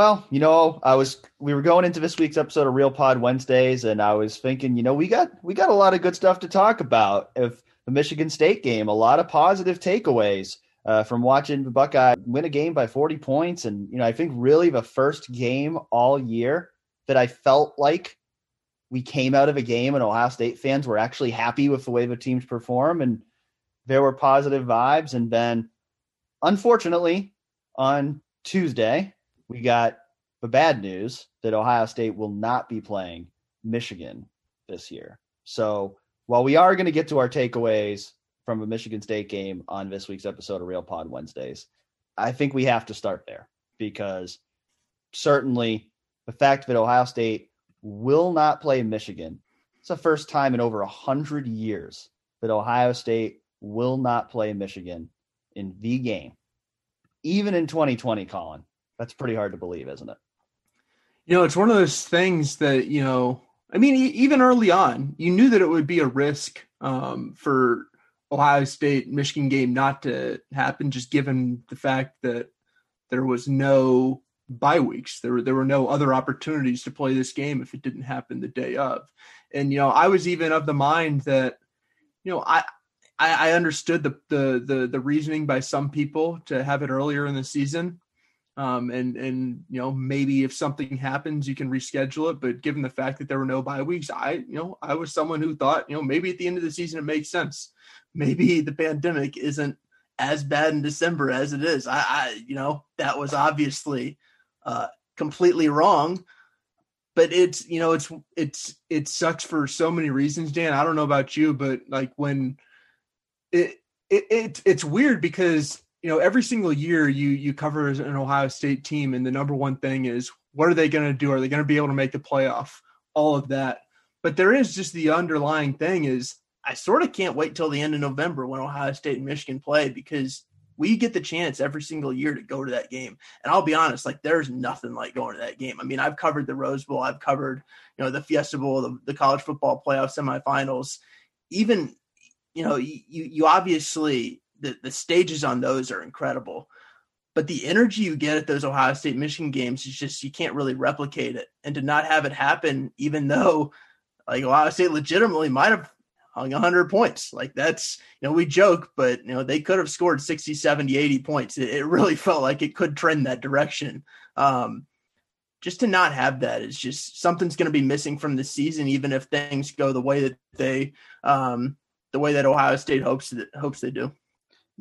Well, you know, I was we were going into this week's episode of Real Pod Wednesdays, and I was thinking, you know, we got we got a lot of good stuff to talk about. If the Michigan State game, a lot of positive takeaways uh, from watching the Buckeye win a game by 40 points, and you know, I think really the first game all year that I felt like we came out of a game and Ohio State fans were actually happy with the way the teams perform, and there were positive vibes. And then, unfortunately, on Tuesday we got the bad news that Ohio State will not be playing Michigan this year. So while we are going to get to our takeaways from a Michigan State game on this week's episode of Real Pod Wednesdays, I think we have to start there because certainly the fact that Ohio State will not play Michigan, it's the first time in over a hundred years that Ohio State will not play Michigan in the game, even in 2020, Colin. That's pretty hard to believe, isn't it? You know, it's one of those things that, you know, I mean, even early on, you knew that it would be a risk um, for Ohio State Michigan game not to happen, just given the fact that there was no bye weeks. There were there were no other opportunities to play this game if it didn't happen the day of. And you know, I was even of the mind that, you know, I I, understood the, the the the reasoning by some people to have it earlier in the season. Um, and and you know maybe if something happens you can reschedule it. But given the fact that there were no bye weeks i you know i was someone who thought you know maybe at the end of the season it makes sense. Maybe the pandemic isn't as bad in december as it is. I, I you know that was obviously uh, completely wrong. But it's you know it's it's it sucks for so many reasons dan. I don't know about you but like when it it, it it's weird because you know every single year you you cover an ohio state team and the number one thing is what are they going to do? Are they going to be able to make the playoff? All of that. But there is just the underlying thing is i sort of can't wait till the end of november when ohio state and michigan play because we get the chance every single year to go to that game. And i'll be honest like there's nothing like going to that game. I mean i've covered the rose bowl i've covered you know the fiesta bowl the, the college football playoff semifinals. Even you know you you obviously the, the stages on those are incredible. But the energy you get at those Ohio State Michigan games is just you can't really replicate it. And to not have it happen, even though like Ohio State legitimately might have hung 100 points. Like that's, you know, we joke, but, you know, they could have scored 60, 70, 80 points. It, it really felt like it could trend that direction. Um, just to not have that is just something's going to be missing from the season, even if things go the way that they, um, the way that Ohio State hopes that hopes they do.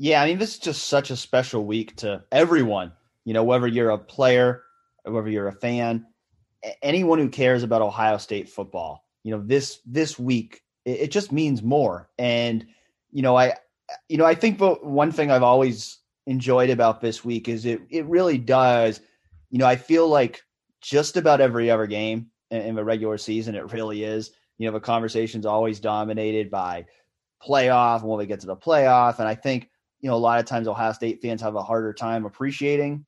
Yeah, I mean, this is just such a special week to everyone. You know, whether you're a player, whether you're a fan, anyone who cares about Ohio State football. You know, this this week it, it just means more. And you know, I you know, I think the one thing I've always enjoyed about this week is it it really does. You know, I feel like just about every other game in, in the regular season, it really is. You know, the conversation's always dominated by playoff and when we get to the playoff. And I think you know, a lot of times Ohio State fans have a harder time appreciating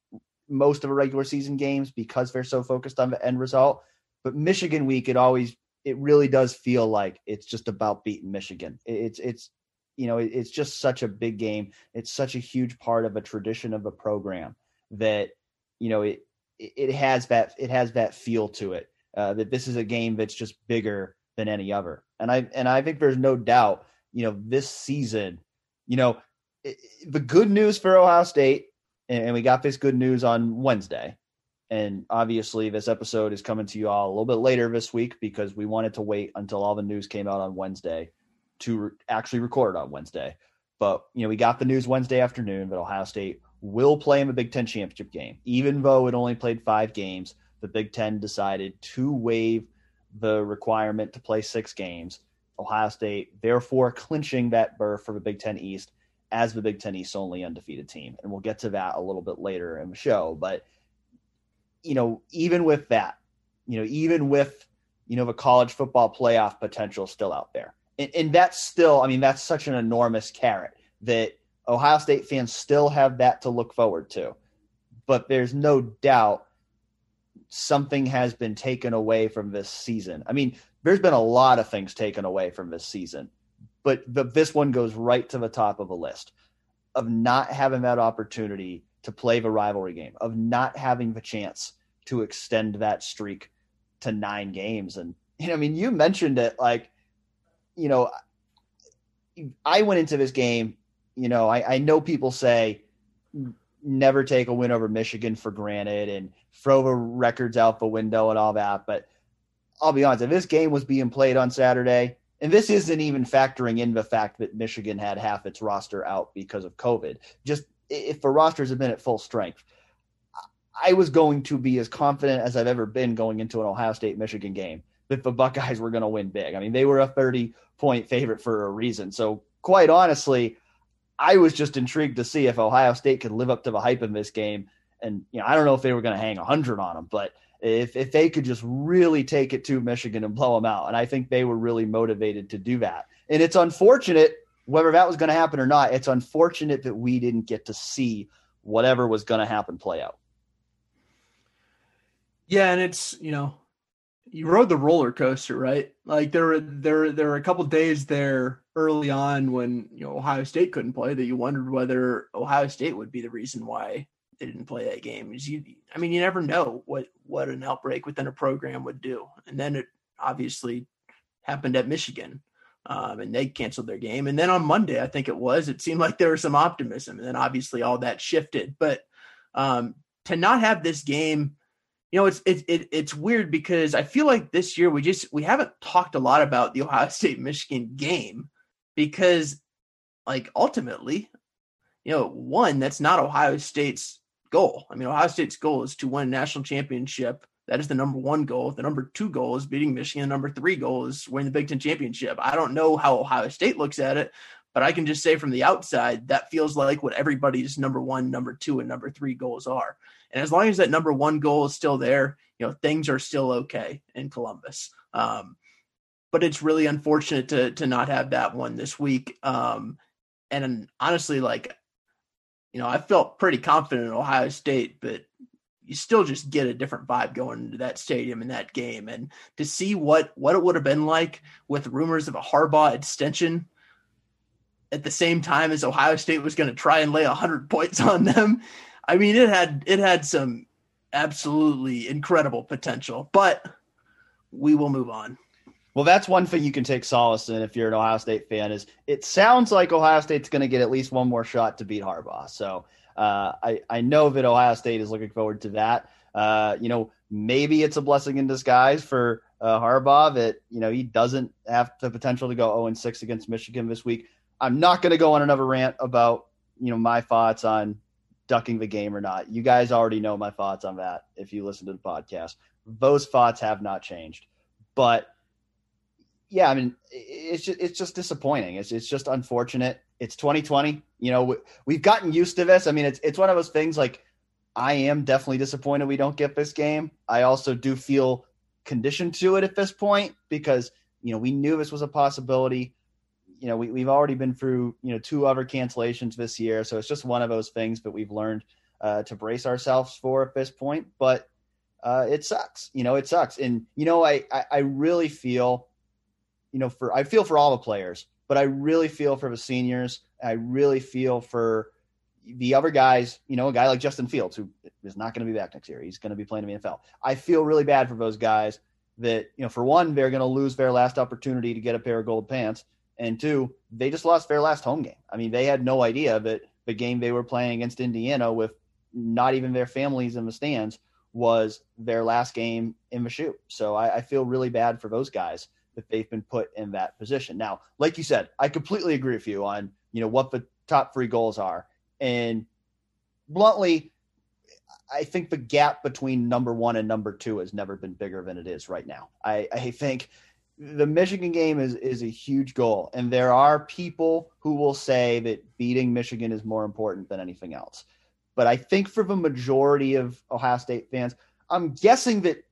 most of the regular season games because they're so focused on the end result. But Michigan week, it always, it really does feel like it's just about beating Michigan. It's, it's, you know, it's just such a big game. It's such a huge part of a tradition of a program that, you know, it, it has that, it has that feel to it. Uh, that this is a game that's just bigger than any other. And I, and I think there's no doubt, you know, this season, you know, the good news for Ohio State, and we got this good news on Wednesday. And obviously, this episode is coming to you all a little bit later this week because we wanted to wait until all the news came out on Wednesday to re- actually record on Wednesday. But you know, we got the news Wednesday afternoon that Ohio State will play in the Big Ten championship game, even though it only played five games. The Big Ten decided to waive the requirement to play six games. Ohio State, therefore, clinching that berth for the Big Ten East as the Big Ten East only undefeated team. And we'll get to that a little bit later in the show. But, you know, even with that, you know, even with, you know, the college football playoff potential still out there. And, and that's still, I mean, that's such an enormous carrot that Ohio State fans still have that to look forward to. But there's no doubt something has been taken away from this season. I mean, there's been a lot of things taken away from this season but but this one goes right to the top of a list of not having that opportunity to play the rivalry game, of not having the chance to extend that streak to nine games. And you know, I mean, you mentioned it like, you know, I went into this game, you know, I, I know people say never take a win over Michigan for granted and throw the records out the window and all that. But I'll be honest, if this game was being played on Saturday, and this isn't even factoring in the fact that Michigan had half its roster out because of COVID, just if the rosters had been at full strength, I was going to be as confident as I've ever been going into an Ohio State Michigan game that the Buckeyes were going to win big. I mean, they were a 30 point favorite for a reason. So, quite honestly, I was just intrigued to see if Ohio State could live up to the hype in this game. And, you know, I don't know if they were going to hang 100 on them, but if, if they could just really take it to Michigan and blow them out. And I think they were really motivated to do that. And it's unfortunate, whether that was going to happen or not, it's unfortunate that we didn't get to see whatever was going to happen play out. Yeah, and it's you know, you rode the roller coaster, right? Like there were there there were a couple days there early on when you know Ohio State couldn't play that you wondered whether Ohio State would be the reason why they didn't play that game. Is You, I mean, you never know what what an outbreak within a program would do, and then it obviously happened at Michigan. Um, and they canceled their game. And then on Monday, I think it was, it seemed like there was some optimism. And then obviously all that shifted. But um, to not have this game you know, it's it, it it's weird because I feel like this year we just we haven't talked a lot about the Ohio State Michigan game because like ultimately, you know, one, that's not Ohio State's goal. I mean, Ohio State's goal is to win a national championship. That is the number one goal. The number two goal is beating Michigan. The number three goal is winning the Big Ten championship. I don't know how Ohio State looks at it, but I can just say from the outside, that feels like what everybody's number one, number two, and number three goals are. And as long as that number one goal is still there, you know, things are still okay in Columbus. Um, but it's really unfortunate to to not have that one this week. Um, and honestly, like, you know, I felt pretty confident in Ohio State, but you still just get a different vibe going into that stadium in that game. And to see what what it would have been like with rumors of a Harbaugh extension at the same time as Ohio State was going to try and lay 100 points on them I mean, it had it had some absolutely incredible potential, but we will move on. Well, that's one thing you can take solace in if you're an Ohio State fan. Is it sounds like Ohio State's going to get at least one more shot to beat Harbaugh. So uh, I I know that Ohio State is looking forward to that. Uh, you know, maybe it's a blessing in disguise for uh, Harbaugh that you know he doesn't have the potential to go 0 and 6 against Michigan this week. I'm not going to go on another rant about you know my thoughts on ducking the game or not. You guys already know my thoughts on that if you listen to the podcast. Those thoughts have not changed. But yeah, I mean, it's just it's just disappointing. It's it's just unfortunate. It's 2020. You know, we've gotten used to this. I mean, it's it's one of those things like I am definitely disappointed we don't get this game. I also do feel conditioned to it at this point because you know we knew this was a possibility you know, we, we've already been through, you know, two other cancellations this year. So it's just one of those things that we've learned uh, to brace ourselves for at this point. But uh, it sucks. You know, it sucks. And, you know, I, I, I really feel, you know, for, I feel for all the players, but I really feel for the seniors. I really feel for the other guys, you know, a guy like Justin Fields, who is not going to be back next year. He's going to be playing in the NFL. I feel really bad for those guys that, you know, for one, they're going to lose their last opportunity to get a pair of gold pants and two, they just lost their last home game. I mean, they had no idea that the game they were playing against Indiana with not even their families in the stands was their last game in the shoe. So I, I feel really bad for those guys that they've been put in that position. Now, like you said, I completely agree with you on you know what the top three goals are, and bluntly, I think the gap between number one and number two has never been bigger than it is right now. I, I think the Michigan game is is a huge goal, and there are people who will say that beating Michigan is more important than anything else. But I think for the majority of Ohio State fans, I'm guessing that,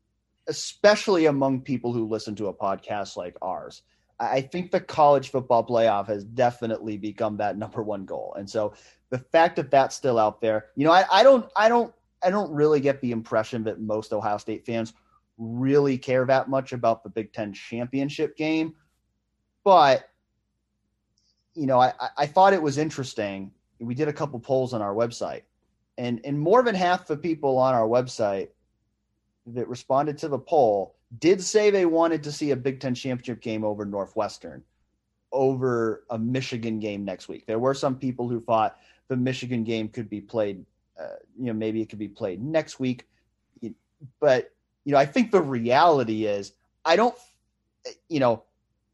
especially among people who listen to a podcast like ours, I think the college football playoff has definitely become that number one goal. And so the fact that that's still out there, you know, I, I don't, I don't, I don't really get the impression that most Ohio State fans really care that much about the Big Ten championship game. But, you know, I, I thought it was interesting. We did a couple polls on our website, and, and more than half the people on our website that responded to the poll did say they wanted to see a Big Ten championship game over Northwestern over a Michigan game next week. There were some people who thought the Michigan game could be played, uh, you know, maybe it could be played next week. But, you know, I think the reality is, I don't, you know,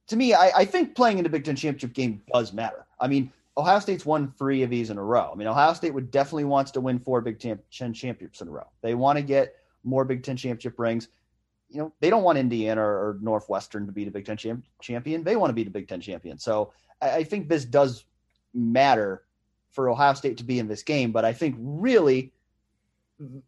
to me, I, I think playing in the Big Ten championship game does matter. I mean, Ohio State's won three of these in a row. I mean, Ohio State would definitely wants to win four Big Ten championships in a row. They want to get more Big Ten championship rings. You know, they don't want Indiana or, Northwestern to be the Big Ten champ- champion. They want to be the Big Ten champion. So I, I think this does matter for Ohio State to be in this game. But I think really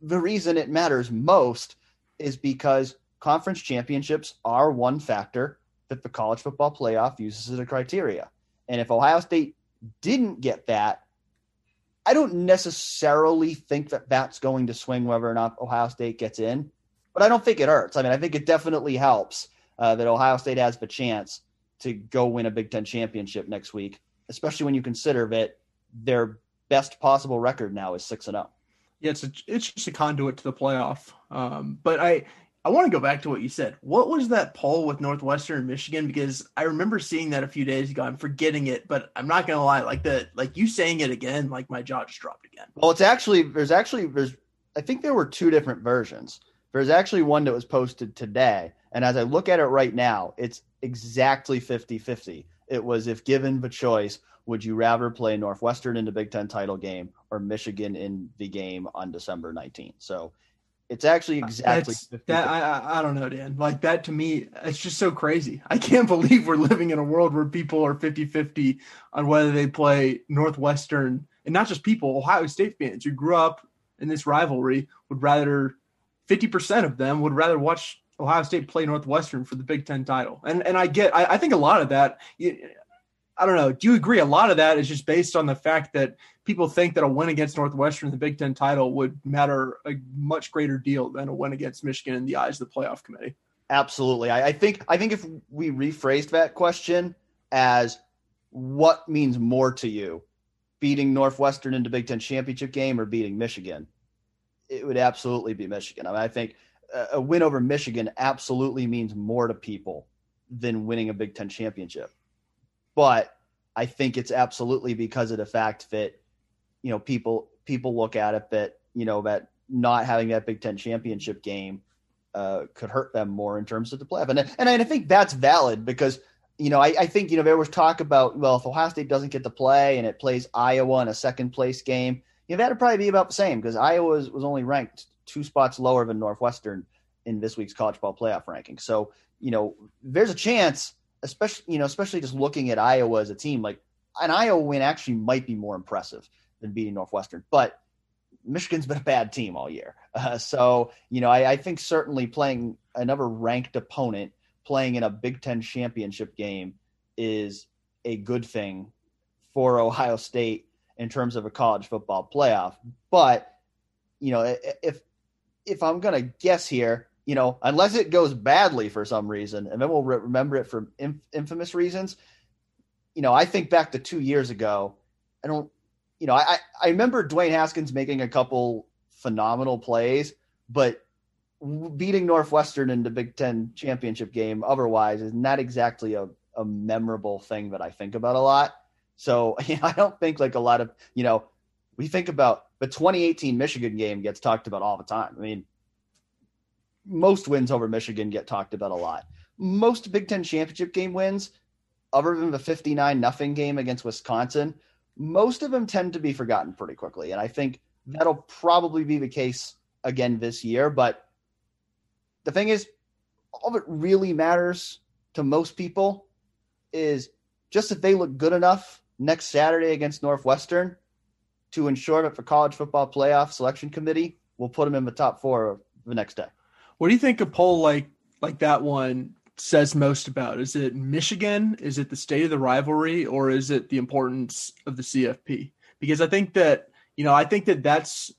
the reason it matters most is because conference championships are one factor that the college football playoff uses as a criteria. And if Ohio State didn't get that, I don't necessarily think that that's going to swing whether or not Ohio State gets in, but I don't think it hurts. I mean, I think it definitely helps uh, that Ohio State has the chance to go win a Big Ten championship next week, especially when you consider that their best possible record now is six and zero. Oh. Yeah, it's a, it's just a conduit to the playoff. Um, but I I want to go back to what you said. What was that poll with Northwestern Michigan? Because I remember seeing that a few days ago. I'm forgetting it, but I'm not gonna lie. Like the like you saying it again, like my jaw just dropped again. Well, it's actually there's actually there's I think there were two different versions. There's actually one that was posted today, and as I look at it right now, it's exactly 50-50. It was if given the choice, would you rather play Northwestern in the Big Ten title game or Michigan in the game on December 19th? So it's actually uh, exactly that. I, I don't know, Dan. Like that to me, it's just so crazy. I can't believe we're living in a world where people are 50 50 on whether they play Northwestern and not just people, Ohio State fans who grew up in this rivalry would rather 50% of them would rather watch Ohio State play Northwestern for the Big Ten title. And and I get, I, I think a lot of that, I don't know. Do you agree? A lot of that is just based on the fact that people think that a win against Northwestern in the Big Ten title would matter a much greater deal than a win against Michigan in the eyes of the playoff committee. Absolutely. I, I think I think if we rephrased that question as what means more to you, beating Northwestern in the Big Ten championship game or beating Michigan, it would absolutely be Michigan. I mean, I think a win over Michigan absolutely means more to people than winning a Big Ten championship but I think it's absolutely because of the fact that you know people people look at it that you know that not having that Big Ten championship game uh, could hurt them more in terms of the playoff, and and I think that's valid because you know I, I think you know there was talk about well if Ohio State doesn't get to play and it plays Iowa in a second place game, you know that'd probably be about the same because Iowa was, was only ranked two spots lower than Northwestern in this week's college ball playoff ranking, so you know there's a chance especially you know, especially just looking at Iowa as a team, like an Iowa win actually might be more impressive than beating Northwestern, but Michigan's been a bad team all year. Uh, so you know, I, I think certainly playing another ranked opponent, playing in a Big Ten championship game, is a good thing for Ohio State in terms of a college football playoff. But you know, if if I'm gonna guess here, you know, unless it goes badly for some reason, and then we'll re- remember it for inf- infamous reasons. You know, I think back to two years ago. I don't, you know, I I remember Dwayne Haskins making a couple phenomenal plays, but beating Northwestern in the Big Ten championship game otherwise is not exactly a, a memorable thing that I think about a lot. So you know, I don't think like a lot of you know we think about the 2018 Michigan game gets talked about all the time. I mean, most wins over Michigan get talked about a lot. Most Big Ten championship game wins, other than the 59 nothing game against Wisconsin, most of them tend to be forgotten pretty quickly. And I think that'll probably be the case again this year. But the thing is, all that really matters to most people is just if they look good enough next Saturday against Northwestern to ensure that the college football playoff selection committee will put them in the top four the next day. What do you think a poll like like that one says most about? Is it Michigan? Is it the state of the rivalry, or is it the importance of the CFP? Because I think that you know, I think that that's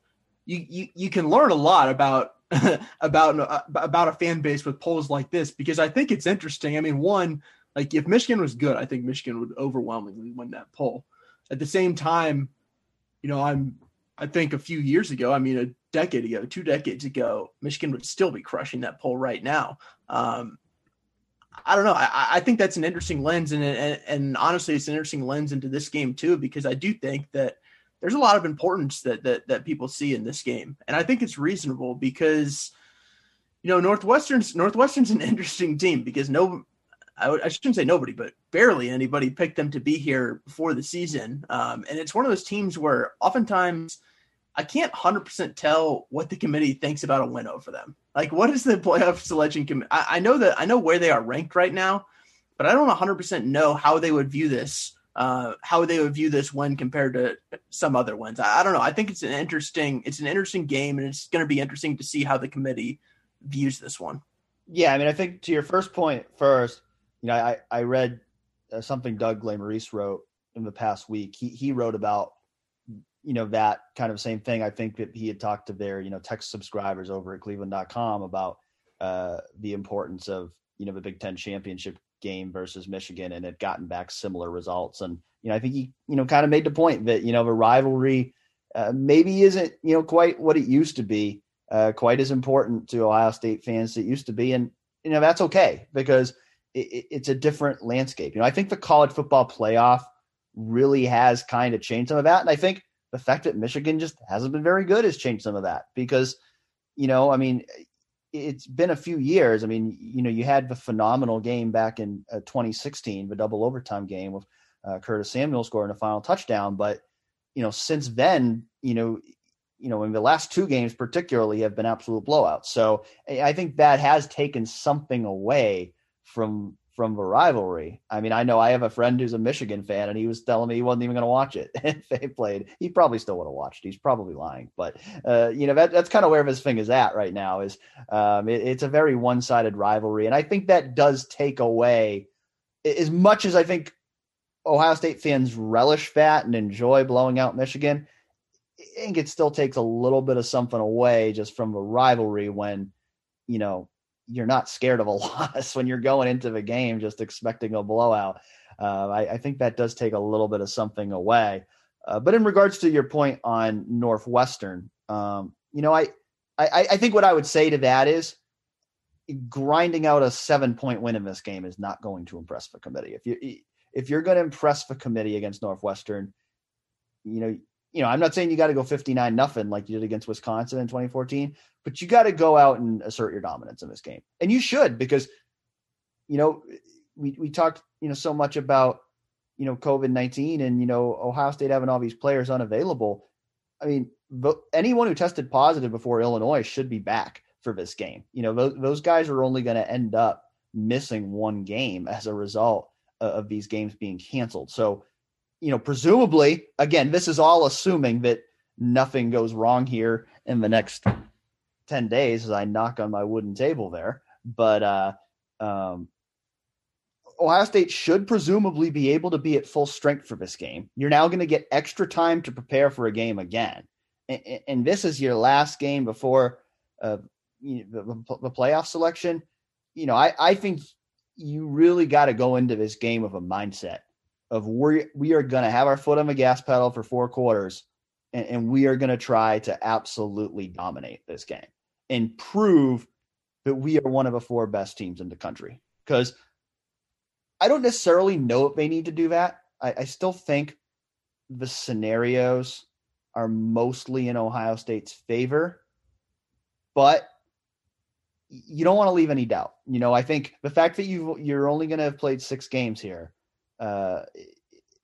you you, you can learn a lot about about uh, about a fan base with polls like this because I think it's interesting. I mean, one like if Michigan was good, I think Michigan would overwhelmingly win that poll. At the same time, you know, I'm I think a few years ago, I mean, decade ago, two decades ago, Michigan would still be crushing that poll right now. Um, I don't know. I, I, think that's an interesting lens, and, and, and honestly, it's an interesting lens into this game too, because I do think that there's a lot of importance that that that people see in this game, and I think it's reasonable because you know Northwestern's Northwestern's an interesting team because no I, I shouldn't say nobody, but barely anybody picked them to be here before the season. Um, and it's one of those teams where oftentimes I can't 100% tell what the committee thinks about a win over them. Like, what is the playoff selection committee? I, know that I know where they are ranked right now, but I don't 100% know how they would view this. Uh, how they would view this win compared to some other ones. I, I don't know. I think it's an interesting, it's an interesting game, and it's going to be interesting to see how the committee views this one. Yeah, I mean, I think to your first point first, you know, I I read uh, something Doug Lesmerises wrote in the past week. He he wrote about you know that kind of same thing. I think that he had talked to their you know text subscribers over at Cleveland.com about uh, the importance of you know the Big Ten championship game versus Michigan, and had gotten back similar results. And you know, I think he you know kind of made the point that you know the rivalry uh, maybe isn't you know quite what it used to be, uh, quite as important to Ohio State fans as it used to be, and you know that's okay because it, it's a different landscape. You know, I think the college football playoff really has kind of changed some of that, and I think the fact that Michigan just hasn't been very good has changed some of that because, you know, I mean, it's been a few years. I mean, you know, you had the phenomenal game back in uh, 2016, the double overtime game with uh, Curtis Samuel scoring a final touchdown, but you know, since then, you know, you know, in the last two games particularly have been absolute blowouts. So I think that has taken something away from from the rivalry. I mean, I know I have a friend who's a Michigan fan, and he was telling me he wasn't even going to watch it if they played. He probably still would have watched. He's probably lying, but uh, you know that, that's kind of where his thing is at right now. Is um, it, it's a very one sided rivalry, and I think that does take away as much as I think Ohio State fans relish that and enjoy blowing out Michigan. I think it still takes a little bit of something away just from a rivalry when you know you're not scared of a loss when you're going into the game just expecting a blowout. Uh, I, I, think that does take a little bit of something away. Uh, but in regards to your point on Northwestern, um, you know, I, I, I think what I would say to that is grinding out a seven point win in this game is not going to impress the committee. If you if you're going to impress the committee against Northwestern, you know you know, I'm not saying you got to go 59 nothing like you did against Wisconsin in 2014, but you got to go out and assert your dominance in this game. And you should because you know, we we talked, you know, so much about, you know, COVID-19 and you know, Ohio State having all these players unavailable. I mean, anyone who tested positive before Illinois should be back for this game. You know, those, those guys are only going to end up missing one game as a result of these games being canceled. So, you know, presumably, again, this is all assuming that nothing goes wrong here in the next 10 days as I knock on my wooden table there. But uh, um, Ohio State should presumably be able to be at full strength for this game. You're now going to get extra time to prepare for a game again. And, and this is your last game before uh, you know, the, the playoff selection. You know, I, I think you really got to go into this game with a mindset of we we are going to have our foot on the gas pedal for four quarters, and, and we are going to try to absolutely dominate this game and prove that we are one of the four best teams in the country. Because I don't necessarily know if they need to do that. I, I still think the scenarios are mostly in Ohio State's favor, but you don't want to leave any doubt. You know, I think the fact that you you're only going to have played six games here uh,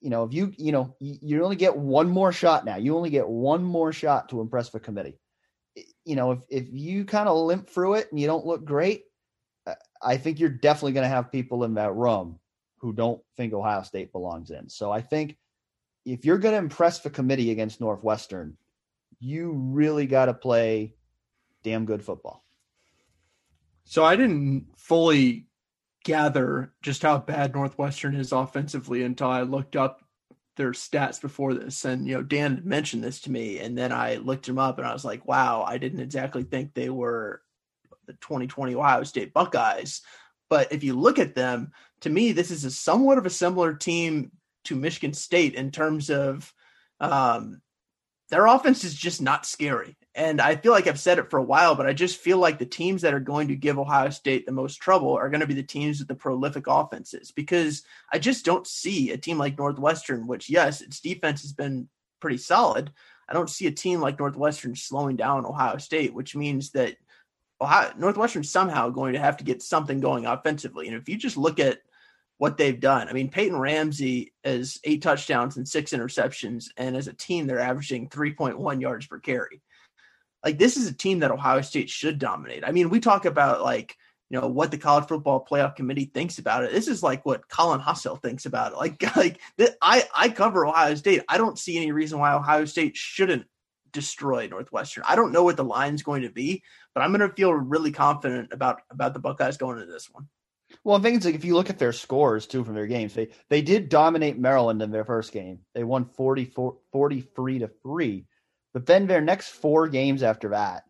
you know, if you, you know, you, only get one more shot now. You only get one more shot to impress the committee. You know, if if you kind of limp through it and you don't look great, uh, I think you're definitely going to have people in that room who don't think Ohio State belongs in. So I think if you're going to impress the committee against Northwestern, you really got to play damn good football. So I didn't fully gather just how bad Northwestern is offensively until I looked up their stats before this. And, you know, Dan mentioned this to me, and then I looked them up and I was like, wow, I didn't exactly think they were the 2020 Ohio State Buckeyes. But if you look at them, to me, this is a somewhat of a similar team to Michigan State in terms of um, their offense is just not scary. And I feel like I've said it for a while, but I just feel like the teams that are going to give Ohio State the most trouble are going to be the teams with the prolific offenses because I just don't see a team like Northwestern, which, yes, its defense has been pretty solid. I don't see a team like Northwestern slowing down Ohio State, which means that Ohio, Northwestern's somehow going to have to get something going offensively. And if you just look at what they've done. I mean, Peyton Ramsey has eight touchdowns and six interceptions, and as a team, they're averaging 3.1 yards per carry. Like, this is a team that Ohio State should dominate. I mean, we talk about like, you know, what the college football playoff committee thinks about it. This is like what Colin Hass-Hill thinks about it. Like, like I, I cover Ohio State. I don't see any reason why Ohio State shouldn't destroy Northwestern. I don't know what the line's going to be, but I'm going to feel really confident about about the Buckeyes going into this one. Well, I think it's like if you look at their scores too from their games, they they did dominate Maryland in their first game. They won 44, 43 to 3. But then their next four games after that,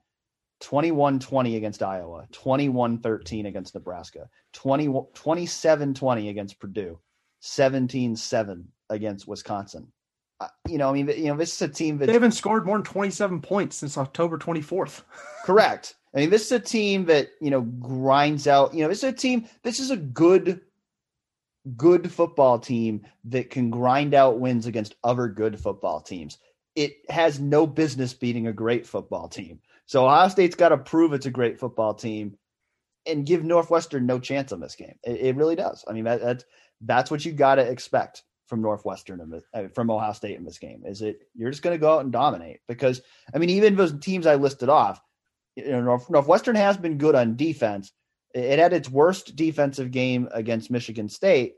21-20 against Iowa, 21-13 against Nebraska, 20 27-20 against Purdue, 17-7 against Wisconsin. Uh, you know, I mean, you know, this is a team that they haven't scored more than 27 points since October 24th. correct. I mean, this is a team that you know grinds out. You know, this is a team. This is a good, good football team that can grind out wins against other good football teams. It has no business beating a great football team. So Ohio State's got to prove it's a great football team and give Northwestern no chance on this game. It, it really does. I mean, that, that's that's what you got to expect from Northwestern and uh, from Ohio State in this game. Is it you're just going to go out and dominate? Because I mean, even those teams I listed off you know, North, Northwestern has been good on defense. It had its worst defensive game against Michigan State,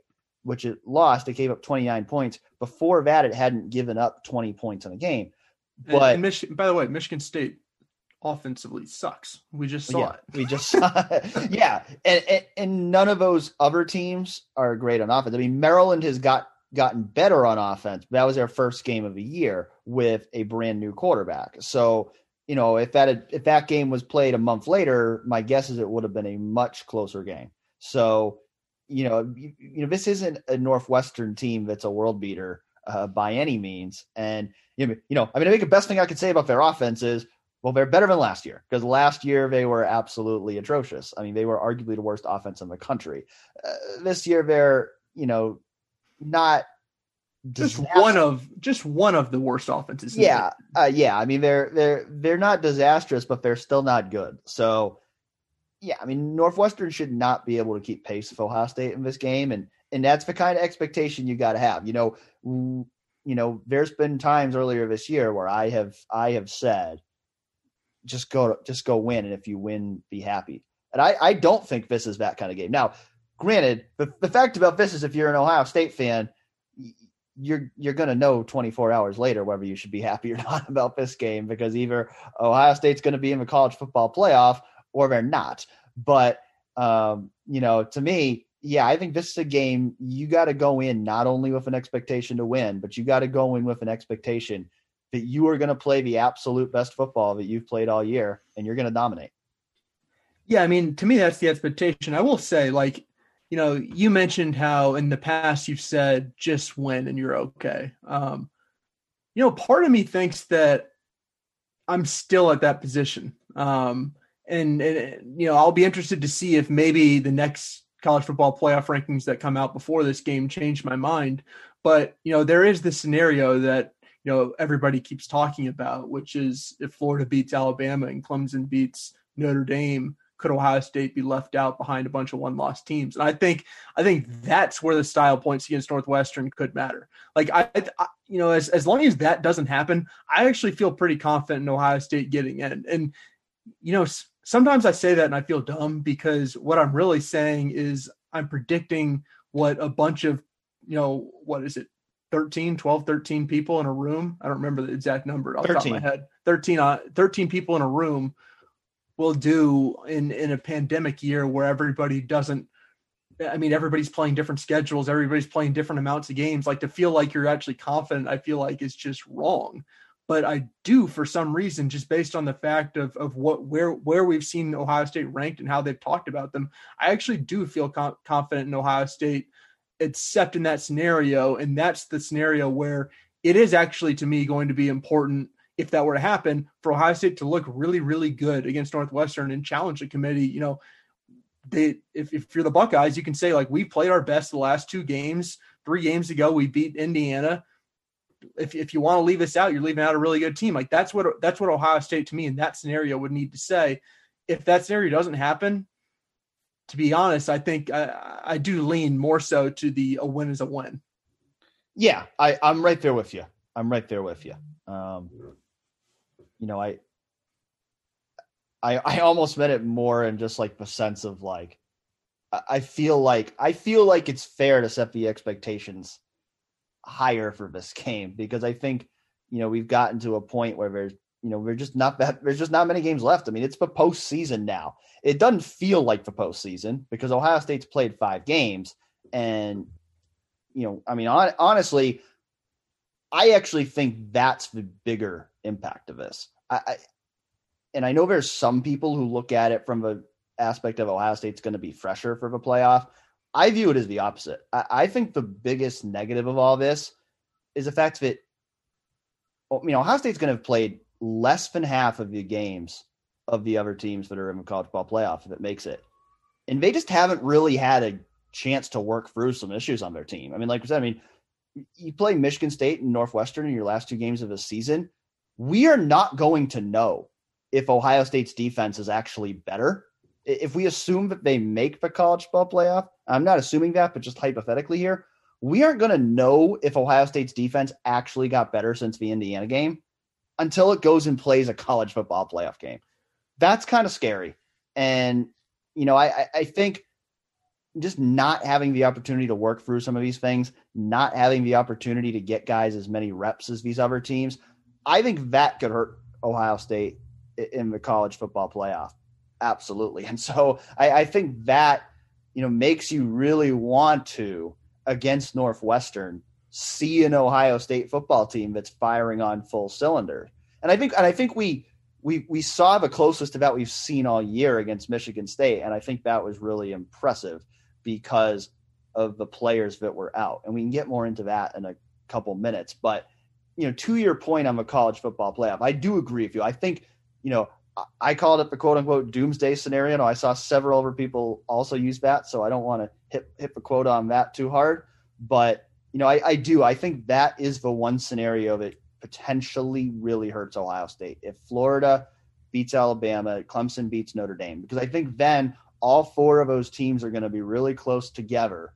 which it lost. It gave up 29 points. Before that, it hadn't given up 20 points in a game. But and, and Mich- by the way, Michigan State offensively sucks. We just saw yeah, it. We just saw it. yeah. And, and, and none of those other teams are great on offense. I mean, Maryland has got gotten better on offense. That was their first game of the year with a brand new quarterback. So you know, if that had, if that game was played a month later, my guess is it would have been a much closer game. So, you know, you, you know, this isn't a Northwestern team that's a world beater uh, by any means. And you know, you know, I mean, I think the best thing I could say about their offense is, well, they're better than last year because last year they were absolutely atrocious. I mean, they were arguably the worst offense in the country. Uh, this year they're, you know, not just one of just one of the worst offenses. Yeah, uh, yeah. I mean, they're they're they're not disastrous, but they're still not good. So, yeah, I mean, Northwestern should not be able to keep pace with Ohio State in this game, and and that's the kind of expectation you got to have. You know, you know, there's been times earlier this year where I have I have said, just go just go win, and if you win, be happy. And I I don't think this is that kind of game. Now, granted, the the fact about this is if you're an Ohio State fan you're you're going to know 24 hours later whether you should be happy or not about this game because either Ohio State's going to be in the college football playoff or they're not. But um, you know, to me, yeah, I think this is a game you got to go in not only with an expectation to win, but you got to go in with an expectation that you are going to play the absolute best football that you've played all year and you're going to dominate. Yeah, I mean, to me that's the expectation. I will say like you know, you mentioned how in the past you've said just win and you're okay. Um, you know, part of me thinks that I'm still at that position. Um, and, and, you know, I'll be interested to see if maybe the next college football playoff rankings that come out before this game change my mind. But, you know, there is this scenario that, you know, everybody keeps talking about, which is if Florida beats Alabama and Clemson beats Notre Dame, could Ohio State be left out behind a bunch of one loss teams? And I think I think that's where the style points against Northwestern could matter. Like I, I, you know, as as long as that doesn't happen, I actually feel pretty confident in Ohio State getting in. And you know, sometimes I say that and I feel dumb because what I'm really saying is I'm predicting what a bunch of, you know, what is it? 13, 12, 13 people in a room. I don't remember the exact number off 13. the top of my head. 13, uh, 13 people in a room will do in in a pandemic year where everybody doesn't I mean, everybody's playing different schedules. Everybody's playing different amounts of games. Like to feel like you're actually confident, I feel like is just wrong. But I do, for some reason, just based on the fact of of what where where we've seen Ohio State ranked and how they've talked about them, I actually do feel com- confident in Ohio State, except in that scenario. And that's the scenario where it is actually to me going to be important if that were to happen, for Ohio State to look really, really good against Northwestern and challenge the committee, you know, they if, if you're the Buckeyes, you can say like we played our best the last two games. Three games ago, we beat Indiana. If if you want to leave us out, you're leaving out a really good team. Like that's what that's what Ohio State to me in that scenario would need to say. If that scenario doesn't happen, to be honest, I think I, I do lean more so to the a win is a win. Yeah, I, I'm right there with you. I'm right there with you. Um, you know, I, I, I almost meant it more in just like the sense of like, I feel like I feel like it's fair to set the expectations higher for this game because I think you know we've gotten to a point where there's you know we're just not that there's just not many games left. I mean, it's the postseason now. It doesn't feel like the postseason because Ohio State's played five games, and you know, I mean, on, honestly, I actually think that's the bigger impact of this. I, I, and I know there's some people who look at it from the aspect of Ohio State's going to be fresher for the playoff. I view it as the opposite. I, I think the biggest negative of all this is the fact that oh, you know Ohio State's going to have played less than half of the games of the other teams that are in the college ball playoff if it makes it, and they just haven't really had a chance to work through some issues on their team. I mean, like I said, I mean, you play Michigan State and Northwestern in your last two games of the season. We are not going to know if Ohio State's defense is actually better. If we assume that they make the college ball playoff, I'm not assuming that, but just hypothetically here, we aren't going to know if Ohio State's defense actually got better since the Indiana game until it goes and plays a college football playoff game. That's kind of scary. And, you know, I, I think just not having the opportunity to work through some of these things, not having the opportunity to get guys as many reps as these other teams, I think that could hurt Ohio State in the college football playoff. Absolutely. And so I, I think that, you know, makes you really want to, against Northwestern, see an Ohio State football team that's firing on full cylinder. And I think, and I think we, we, we saw the closest to that we've seen all year against Michigan State. And I think that was really impressive because of the players that were out. And we can get more into that in a couple minutes. But, you know, to your point on the college football playoff, I do agree with you. I think, you know, I called it the quote unquote doomsday scenario. I saw several other people also use that. So I don't want to hit, hit the quote on that too hard. But, you know, I, I do. I think that is the one scenario that potentially really hurts Ohio State. If Florida beats Alabama, Clemson beats Notre Dame, because I think then all four of those teams are going to be really close together.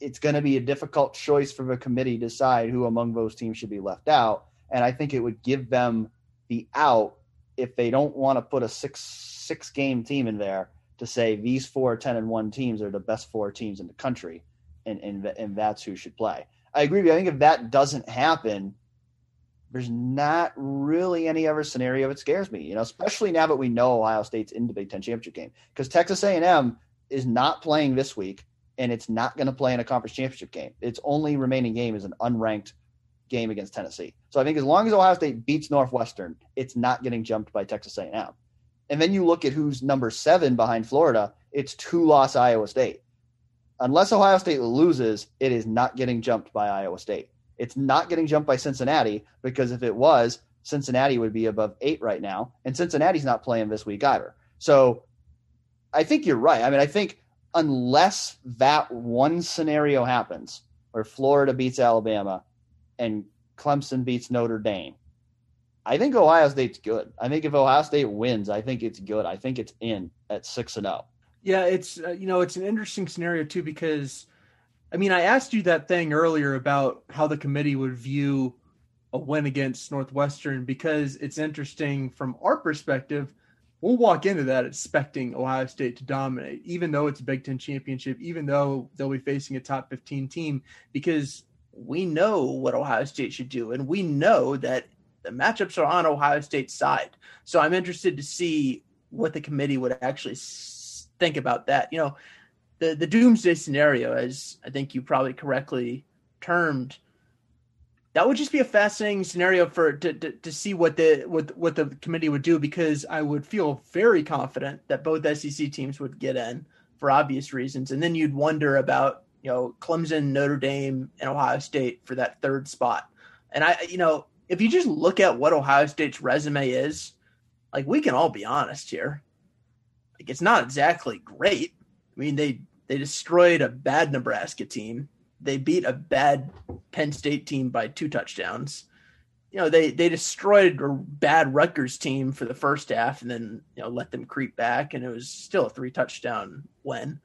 It's going to be a difficult choice for the committee to decide who among those teams should be left out. And I think it would give them the out if they don't want to put a six six game team in there to say these four 10 and 1 teams are the best four teams in the country and, and, and that's who should play. I agree with you. I think if that doesn't happen, there's not really any other scenario that scares me, you know, especially now that we know Ohio State's in the Big Ten championship game because Texas A&M is not playing this week and it's not going to play in a conference championship game. Its only remaining game is an unranked game against Tennessee. So I think as long as Ohio State beats Northwestern, it's not getting jumped by Texas A&M. And then you look at who's number seven behind Florida. It's two loss Iowa State. Unless Ohio State loses, it is not getting jumped by Iowa State. It's not getting jumped by Cincinnati because if it was, Cincinnati would be above eight right now, and Cincinnati's not playing this week either. So I think you're right. I mean, I think unless that one scenario happens where Florida beats Alabama and Clemson beats Notre Dame, I think Ohio State's good. I think if Ohio State wins, I think it's good. I think it's in at six and zero. Oh. Yeah, it's uh, you know it's an interesting scenario too because I mean, I asked you that thing earlier about how the committee would view a win against Northwestern because it's interesting from our perspective. We'll walk into that expecting Ohio State to dominate, even though it's a Big Ten championship, even though they'll be facing a top 15 team, because we know what Ohio State should do. And we know that the matchups are on Ohio State's side. So I'm interested to see what the committee would actually think about that. You know, the the doomsday scenario, as I think you probably correctly termed, that would just be a fascinating scenario for to, to, to see what the what what the committee would do because I would feel very confident that both SEC teams would get in for obvious reasons, and then you'd wonder about you know Clemson, Notre Dame, and Ohio State for that third spot. And I, you know, if you just look at what Ohio State's resume is, like we can all be honest here. Like it's not exactly great. I mean, they they destroyed a bad Nebraska team. They beat a bad Penn State team by two touchdowns. You know, they they destroyed a bad Rutgers team for the first half and then, you know, let them creep back and it was still a three touchdown win.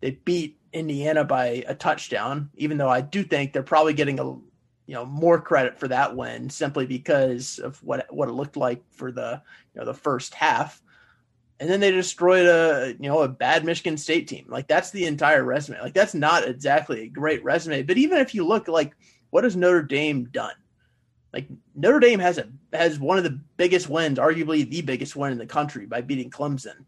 They beat Indiana by a touchdown, even though I do think they're probably getting a you know more credit for that win simply because of what what it looked like for the you know the first half and then they destroyed a you know a bad Michigan State team. Like that's the entire resume. Like that's not exactly a great resume. But even if you look like what has Notre Dame done? Like Notre Dame has a has one of the biggest wins, arguably the biggest win in the country by beating Clemson.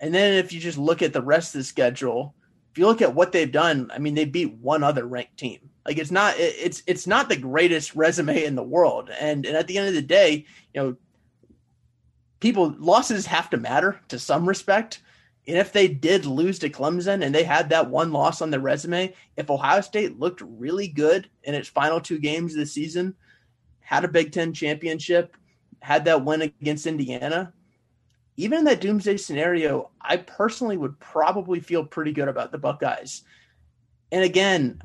And then if you just look at the rest of the schedule, if you look at what they've done, I mean they beat one other ranked team. Like it's not it's it's not the greatest resume in the world. And and at the end of the day, you know, people losses have to matter to some respect. And if they did lose to Clemson and they had that one loss on their resume, if Ohio State looked really good in its final two games of the season, had a Big Ten championship, had that win against Indiana, even in that doomsday scenario, I personally would probably feel pretty good about the Buckeyes. And again,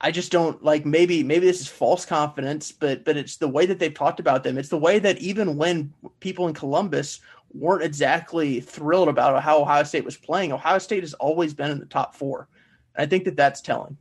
I just don't like maybe maybe this is false confidence, but but it's the way that they've talked about them. It's the way that even when people in Columbus weren't exactly thrilled about how Ohio State was playing, Ohio State has always been in the top four. I think that that's telling.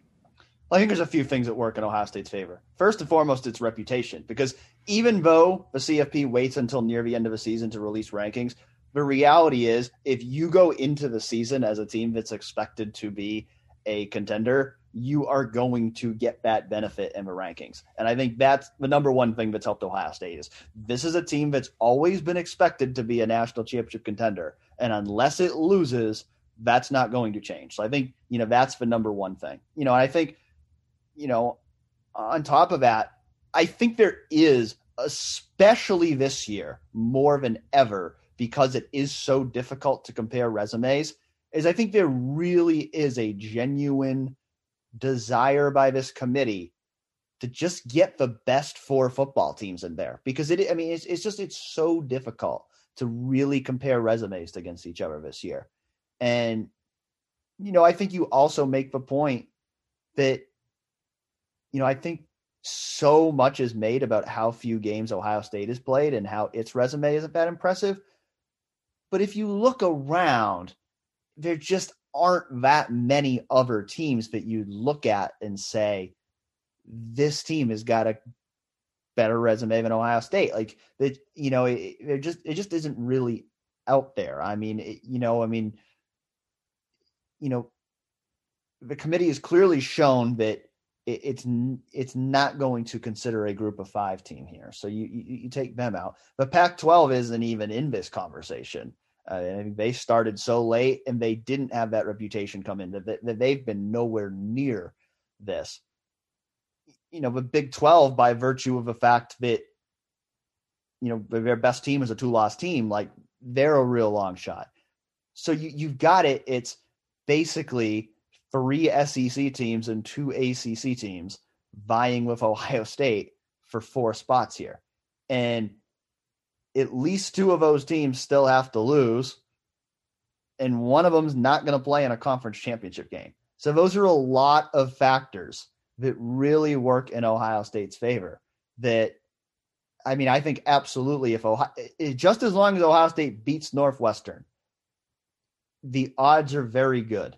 Well, I think there's a few things that work in Ohio State's favor. First and foremost, its reputation, because even though the CFP waits until near the end of the season to release rankings, the reality is if you go into the season as a team that's expected to be a contender, you are going to get that benefit in the rankings. And I think that's the number one thing that's helped Ohio State is this is a team that's always been expected to be a national championship contender. And unless it loses, that's not going to change. So I think, you know, that's the number one thing. You know, I think, you know, on top of that, I think there is, especially this year, more than ever, because it is so difficult to compare resumes, is I think there really is a genuine desire by this committee to just get the best four football teams in there. Because it i mean it's, it's just it's so difficult to really compare resumes against each other this year. And you know i think you also make the point that you know i think so much is made about how few games ohio state has played and how its resume isn't that impressive but if you look around there just aren't that many other teams that you look at and say this team has got a better resume than Ohio State. Like that, you know, it, it, just it just isn't really out there. I mean, it, you know, I mean, you know, the committee has clearly shown that it's it's not going to consider a group of five team here. So you you, you take them out. The Pac-12 isn't even in this conversation. Uh, and they started so late and they didn't have that reputation come in that, they've been nowhere near this. You know, the Big 12, by virtue of the fact that, you know, their best team is a two loss team, like they're a real long shot. So you, you've got it. It's basically three SEC teams and two ACC teams vying with Ohio State for four spots here. And at least two of those teams still have to lose, and one of them's not going to play in a conference championship game. So those are a lot of factors that really work in Ohio State's favor. That I mean, I think absolutely if Ohio, eh, just as long as Ohio State beats Northwestern, the odds are very good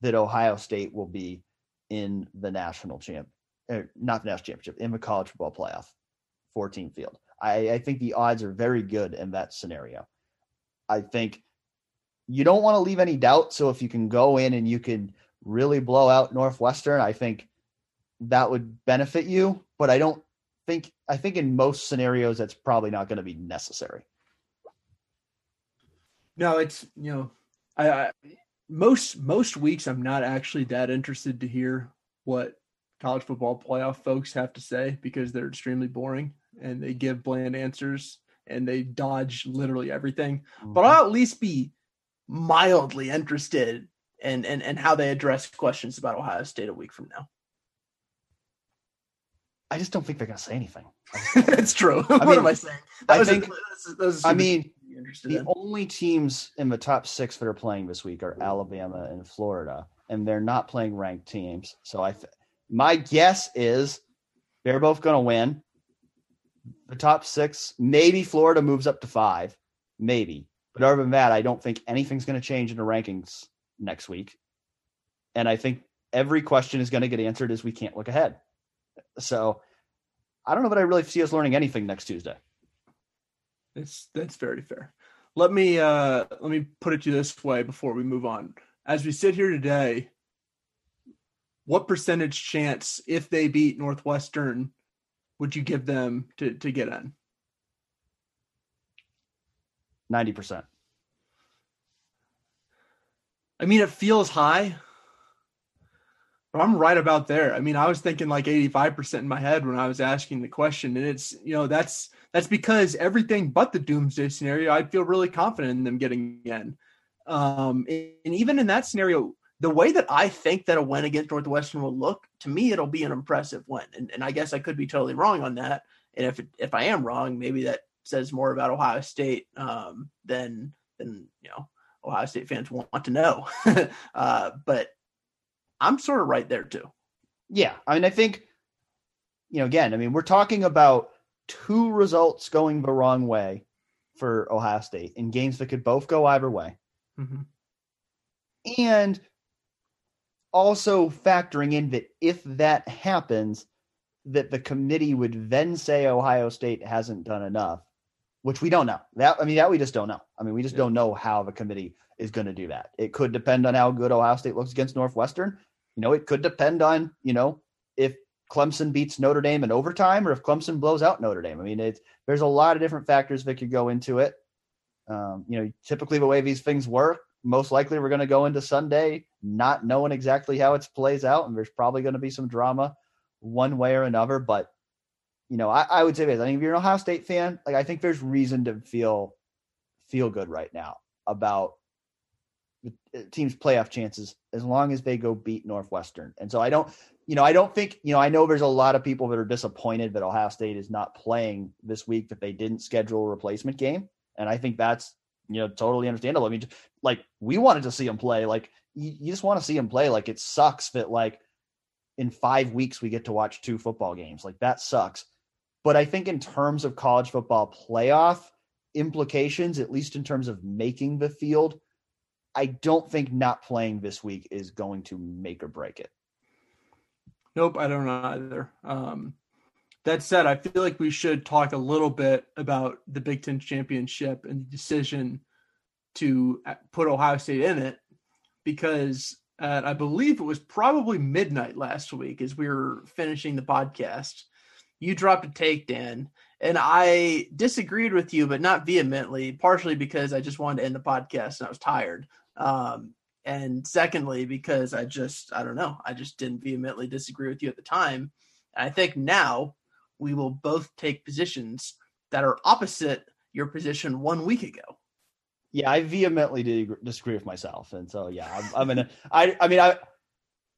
that Ohio State will be in the national champ, er, not the national championship, in the college football playoff, 14 field. I, I think the odds are very good in that scenario. I think you don't want to leave any doubt. So if you can go in and you can really blow out Northwestern, I think that would benefit you. But I don't think I think in most scenarios that's probably not going to be necessary. No, it's you know, I, I most most weeks I'm not actually that interested to hear what college football playoff folks have to say because they're extremely boring and they give bland answers and they dodge literally everything. Mm-hmm. But I'll at least be mildly interested in, in, in how they address questions about Ohio State a week from now. I just don't think they're going to say anything. That's true. what mean, am I saying? I That was a- think- that's- that's I super interested the in. only teams in the top six that are playing this week are Alabama and Florida, and they're not playing ranked teams. So I, th- my guess is they're both going to win. The top six, maybe Florida moves up to five, maybe. But other than that, I don't think anything's going to change in the rankings next week. And I think every question is going to get answered as we can't look ahead. So I don't know that I really see us learning anything next Tuesday. That's that's very fair. Let me uh let me put it to you this way before we move on. As we sit here today, what percentage chance if they beat Northwestern would you give them to to get in? 90%. I mean, it feels high, I'm right about there. I mean, I was thinking like 85% in my head when I was asking the question, and it's you know that's that's because everything but the doomsday scenario, I'd feel really confident in them getting in. Um, and even in that scenario, the way that I think that a win against Northwestern will look, to me, it'll be an impressive win. And, and I guess I could be totally wrong on that. And if it, if I am wrong, maybe that says more about Ohio State um, than than you know Ohio State fans want to know. uh, but I'm sort of right there too. Yeah, I mean, I think, you know, again, I mean, we're talking about two results going the wrong way for Ohio State in games that could both go either way, Mm-hmm. and also factoring in that if that happens, that the committee would then say Ohio State hasn't done enough, which we don't know. That I mean, that we just don't know. I mean, we just Yeah. don't know how the committee is going to do that. It could depend on how good Ohio State looks against Northwestern. You know, it could depend on you know if Clemson beats Notre Dame in overtime or if Clemson blows out Notre Dame. I mean, it's there's a lot of different factors that could go into it. Um, you know, typically the way these things work, most likely we're going to go into Sunday not knowing exactly how it plays out, and there's probably going to be some drama one way or another. But you know, I, I would say this: I think if you're an Ohio State fan, like I think there's reason to feel feel good right now about the uh, team's playoff chances as long as they go beat Northwestern. And so I don't, you know, I don't think, you know, I know there's a lot of people that are disappointed that Ohio State is not playing this week that they didn't schedule a replacement game, and I think that's you know totally understandable. I mean, like we wanted to see him play, like you, you just want to see him play. Like it sucks that like in five weeks we get to watch two football games, like that sucks. But I think in terms of college football playoff implications, at least in terms of making the field, I don't think not playing this week is going to make or break it. Nope, I don't know either. Um, that said, I feel like we should talk a little bit about the Big Ten championship and the decision to uh, put Ohio State in it because at, I believe it was probably midnight last week as we were finishing the podcast. You dropped a take, Dan, and I disagreed with you, but not vehemently, partially because I just wanted to end the podcast and I was tired. Um, and secondly, because I just, I don't know, I just didn't vehemently disagree with you at the time. And I think now we will both take positions that are opposite your position one week ago. Yeah, I vehemently disagree with myself, and so yeah, I'm, I'm gonna. I I mean, I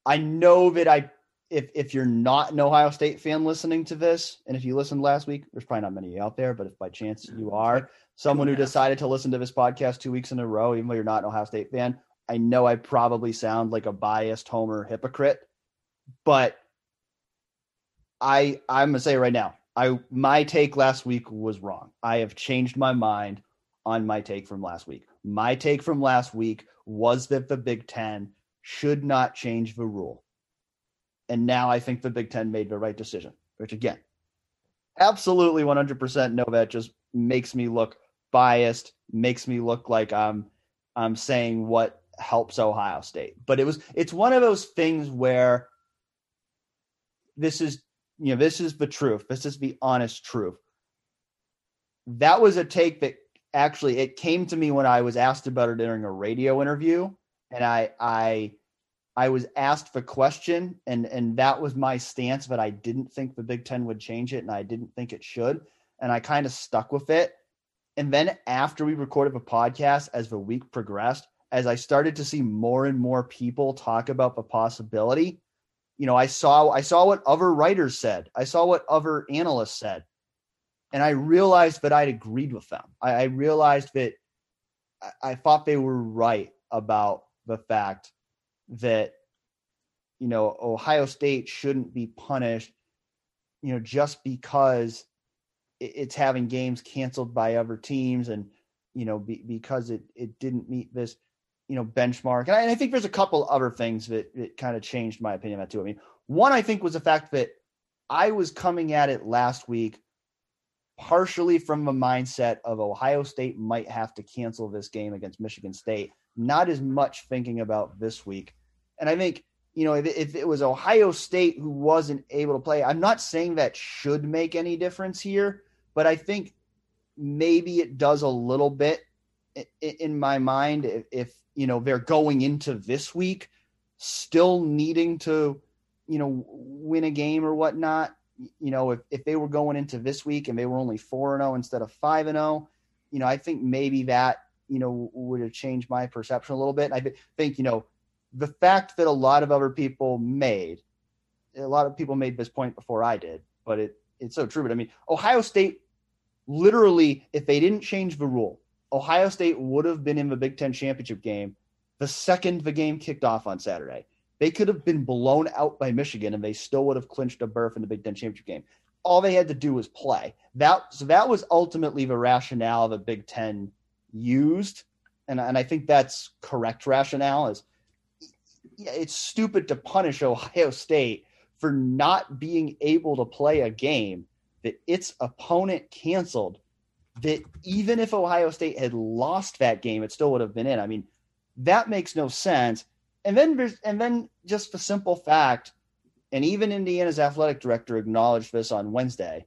I know that I if if you're not an Ohio State fan listening to this, and if you listened last week, there's probably not many out there, but if by chance you are someone who and a half. decided to listen to this podcast two weeks in a row, even though you're not an Ohio State fan, I know I probably sound like a biased homer hypocrite, but I I'm gonna say right now, I my take last week was wrong. I have changed my mind on my take from last week. My take from last week was that the Big Ten should not change the rule. And now I think the Big Ten made the right decision, which again, absolutely 100% no, that just makes me look biased, makes me look like I'm I'm saying what helps Ohio State. But it was it's one of those things where this is you know this is the truth. This is the honest truth. That was a take that actually it came to me when I was asked about it during a radio interview and I I I was asked the question and and that was my stance but I didn't think the Big 10 would change it and I didn't think it should and I kind of stuck with it. And then after we recorded the podcast as the week progressed, as I started to see more and more people talk about the possibility, you know, I saw I saw what other writers said. I saw what other analysts said. And I realized that I'd agreed with them. I, I realized that I, I thought they were right about the fact that you know Ohio State shouldn't be punished, you know, just because it's having games canceled by other teams and you know be, because it it didn't meet this you know benchmark and I, and I think there's a couple other things that, that kind of changed my opinion on that too. I mean, one I think was the fact that I was coming at it last week partially from a mindset of Ohio State might have to cancel this game against Michigan State, not as much thinking about this week. And I think, you know, if, if, it was Ohio State who wasn't able to play, I'm not saying that should make any difference here, but I think maybe it does a little bit in, my mind if, if, you know, they're going into this week still needing to, you know, win a game or whatnot you know, if, if they were going into this week and they were only 4 0 instead of 5 0, you know, I think maybe that, you know, would have changed my perception a little bit. I think, you know, the fact that a lot of other people made, a lot of people made this point before I did, but it, it's so true. But I mean, Ohio State literally, if they didn't change the rule, Ohio State would have been in the Big Ten championship game the second the game kicked off on Saturday. They could have been blown out by Michigan and they still would have clinched a berth in the Big Ten championship game. All they had to do was play. That so that was ultimately the rationale of the Big Ten used, and and I think that's correct rationale. Is it's stupid to punish Ohio State for not being able to play a game that its opponent canceled. That even if Ohio State had lost that game, it still would have been in. I mean, that makes no sense and then there's and then just the simple fact, and even Indiana's athletic director acknowledged this on Wednesday,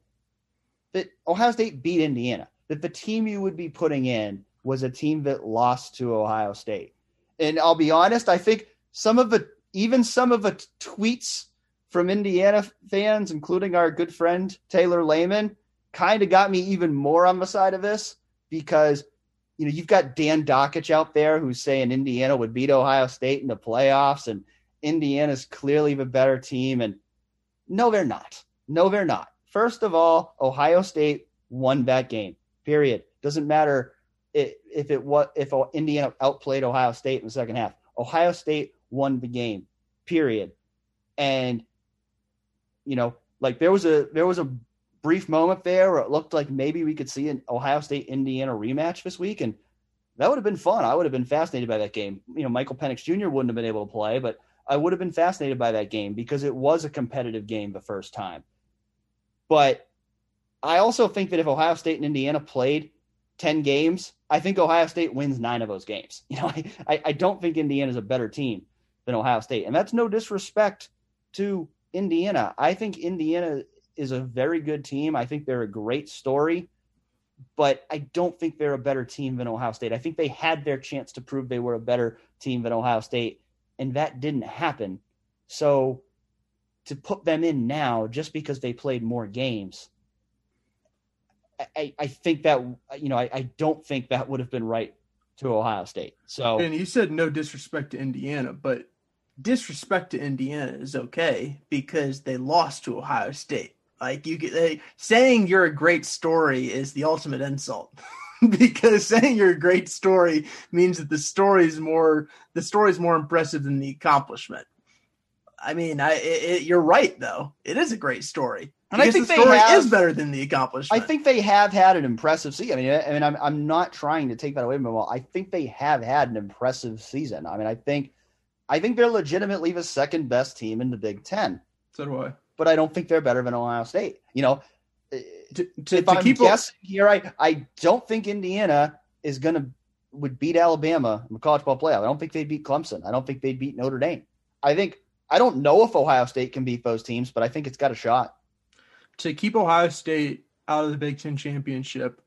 that Ohio State beat Indiana. That the team you would be putting in was a team that lost to Ohio State. And I'll be honest, I think some of the even some of the tweets from Indiana fans, including our good friend Taylor Lehman, kind of got me even more on the side of this because you know, you've got Dan Dakich out there who's saying Indiana would beat Ohio State in the playoffs, and Indiana's clearly the better team. And no, they're not. No, they're not. First of all, Ohio State won that game. Period. Doesn't matter if it was if Indiana outplayed Ohio State in the second half. Ohio State won the game. Period. And you know, like there was a there was a brief moment there where it looked like maybe we could see an Ohio State Indiana rematch this week, and that would have been fun. I would have been fascinated by that game. You know, Michael Penix Jr. wouldn't have been able to play, but I would have been fascinated by that game because it was a competitive game the first time. But I also think that if Ohio State and Indiana played 10 games, I think Ohio State wins nine of those games. You know, I, I don't think Indiana is a better team than Ohio State. And that's no disrespect to Indiana. I think Indiana is a very good team. I think they're a great story, but I don't think they're a better team than Ohio State. I think they had their chance to prove they were a better team than Ohio State, and that didn't happen. So to put them in now just because they played more games, I, I think that you know I, I don't think that would have been right to Ohio State. So and you said no disrespect to Indiana, but disrespect to Indiana is okay because they lost to Ohio State. Like you get they, saying you're a great story is the ultimate insult. because saying you're a great story means that the story is more the story is more impressive than the accomplishment. I mean, I it, it, you're right though. It is a great story. And I think the story have, is better than the accomplishment. I think they have had an impressive season. I mean, I mean, I'm I'm not trying to take that away from them. Well, I think they have had an impressive season. I mean, I think I think they're legitimately the second best team in the Big Ten. So do I but I don't think they're better than Ohio State. You know, to, to, if to I'm keep guessing here, I I don't think Indiana is going to would beat Alabama in the college ball playoff. I don't think they'd beat Clemson. I don't think they'd beat Notre Dame. I think I don't know if Ohio State can beat those teams, but I think it's got a shot. To keep Ohio State out of the Big Ten championship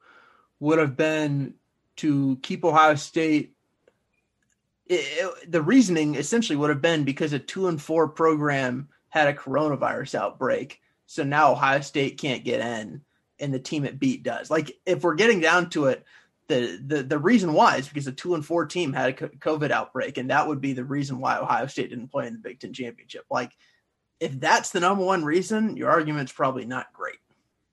would have been to keep Ohio State. It, it, the reasoning essentially would have been because a two and four program had a coronavirus outbreak. So now Ohio State can't get in and the team it beat does. Like if we're getting down to it, the, the the reason why is because a two and four team had a COVID outbreak, and that would be the reason why Ohio State didn't play in the Big Ten championship. Like if that's the number one reason, your argument's probably not great.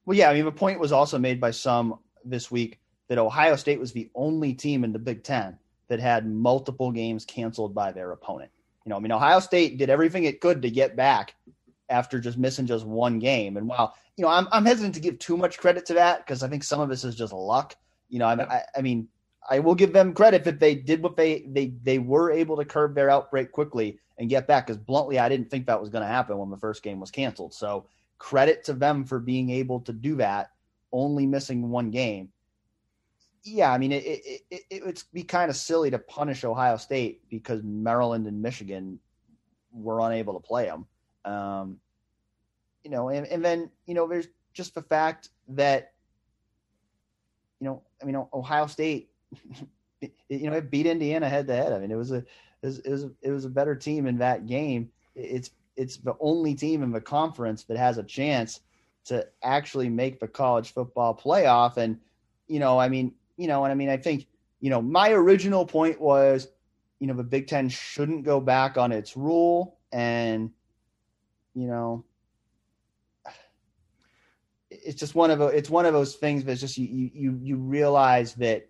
Well, yeah, I mean, the point was also made by some this week that Ohio State was the only team in the Big Ten that had multiple games canceled by their opponent. You know, I mean, Ohio State did everything it could to get back after just missing just one game. And while you know, I'm I'm hesitant to give too much credit to that because I think some of this is just luck. You know, I, I, I mean, I will give them credit that they did what they they they were able to curb their outbreak quickly and get back. Because bluntly, I didn't think that was going to happen when the first game was canceled. So credit to them for being able to do that, only missing one game. Yeah, I mean, it, it, it, be kind of silly to punish Ohio State because Maryland and Michigan were unable to play them. Um, you know, and, and then, you know, there's just the fact that, you know, I mean, Ohio State, you know, it beat Indiana head to head. I mean, it was a, it was, it was, it was a better team in that game. It's, it's the only team in the conference that has a chance to actually make the college football playoff. And, you know, I mean, you know, and I mean, I think, you know, my original point was, you know, the Big Ten shouldn't go back on its rule. And, you know, it's just one of a, it's one of those things that's just you you you realize that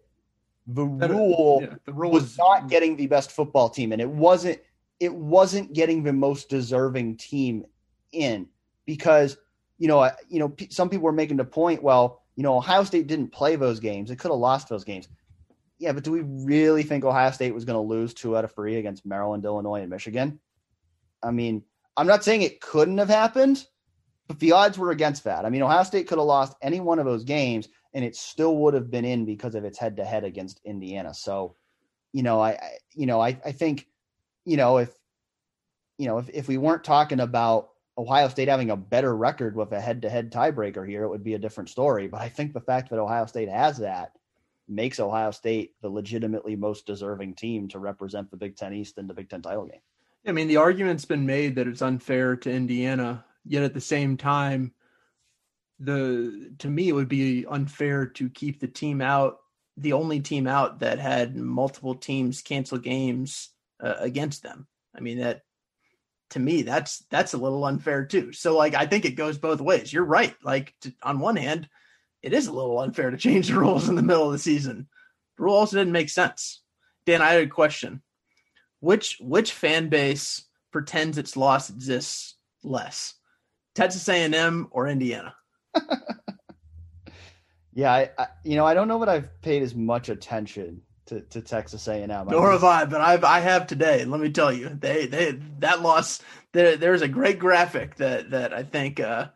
the rule, yeah, the rule was not getting the best football team, and it wasn't it wasn't getting the most deserving team in because you know you know some people were making the point well you know Ohio State didn't play those games. It could have lost those games. Yeah but do we really think Ohio State was going to lose two out of three against Maryland Illinois and Michigan? I mean I'm not saying it couldn't have happened but the odds were against that. I mean, Ohio State could have lost any one of those games and it still would have been in because of its head to head against Indiana. So, you know, I, I you know, I, I think, you know, if, you know, if, if we weren't talking about Ohio State having a better record with a head to head tiebreaker here, it would be a different story. But I think the fact that Ohio State has that makes Ohio State the legitimately most deserving team to represent the Big Ten East in the Big Ten title game. I mean, the argument's been made that it's unfair to Indiana Yet at the same time, the to me it would be unfair to keep the team out, the only team out that had multiple teams cancel games uh, against them. I mean that to me that's that's a little unfair too. So like I think it goes both ways. You're right. Like to, on one hand, it is a little unfair to change the rules in the middle of the season. The rule also didn't make sense. Dan, I had a question. Which which fan base pretends its loss exists less? Texas A&M or Indiana? yeah, I, I, you know I don't know that I've paid as much attention to, to Texas A&M. Nor have I, but I've I have today. Let me tell you, they they that loss. There, there's a great graphic that that I think uh,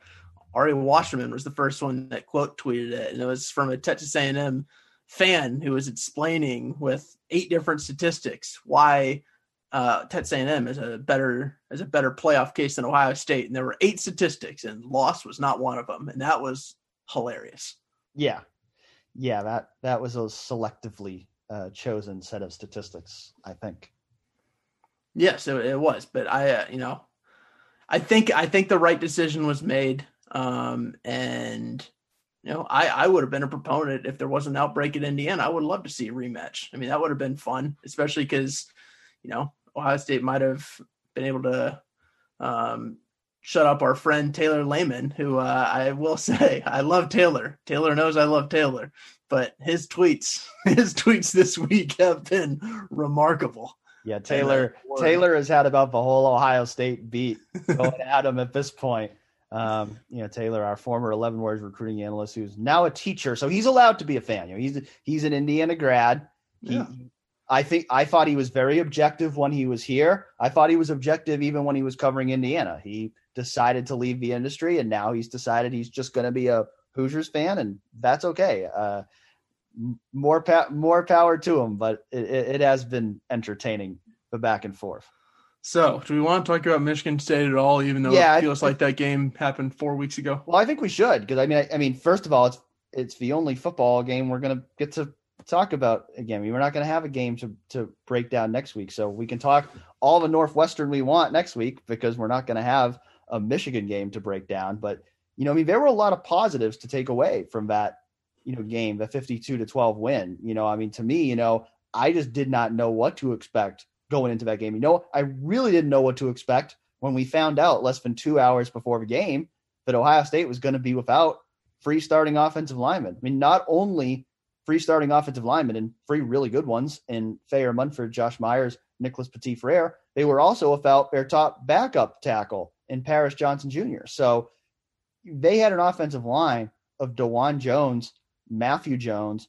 Ari Wasserman was the first one that quote tweeted it, and it was from a Texas A&M fan who was explaining with eight different statistics why uh, Texas A&M is a better is a better playoff case than Ohio State, and there were eight statistics, and loss was not one of them, and that was hilarious. Yeah, yeah that that was a selectively uh, chosen set of statistics, I think. Yes, it, it was, but I, uh, you know, I think I think the right decision was made, um, and you know, I I would have been a proponent if there was an outbreak in Indiana. I would love to see a rematch. I mean, that would have been fun, especially because you know Ohio State might have been able to um, shut up our friend Taylor Lehman, who uh, I will say I love Taylor. Taylor knows I love Taylor, but his tweets, his tweets this week have been remarkable. Yeah, Taylor Taylor has had about the whole Ohio State beat going at him at this point. Um, you know, Taylor, our former Eleven Warriors recruiting analyst, who's now a teacher, so he's allowed to be a fan. You know, he's he's an Indiana grad. He, yeah. I think I thought he was very objective when he was here. I thought he was objective even when he was covering Indiana. He decided to leave the industry, and now he's decided he's just going to be a Hoosiers fan, and that's okay. Uh, more pa- more power to him, but it, it, has been entertaining the back and forth. So, do we want to talk about Michigan State at all? Even though yeah, it feels I, like that game happened four weeks ago. Well, I think we should because I mean, I, I mean, first of all, it's it's the only football game we're going to get to talk about again. We're not going to have a game to to break down next week, so we can talk all the Northwestern we want next week because we're not going to have a Michigan game to break down. But you know, I mean, there were a lot of positives to take away from that you know game, the fifty-two to twelve win. You know, I mean, to me, you know, I just did not know what to expect going into that game. You know, I really didn't know what to expect when we found out less than two hours before the game that Ohio State was going to be without free starting offensive linemen. I mean, not only free starting offensive linemen and free really good ones in Thayer Munford, Josh Myers, Nicholas Petit Frere, they were also without their top backup tackle in Paris Johnson Jr. So they had an offensive line of Dawand Jones, Matthew Jones,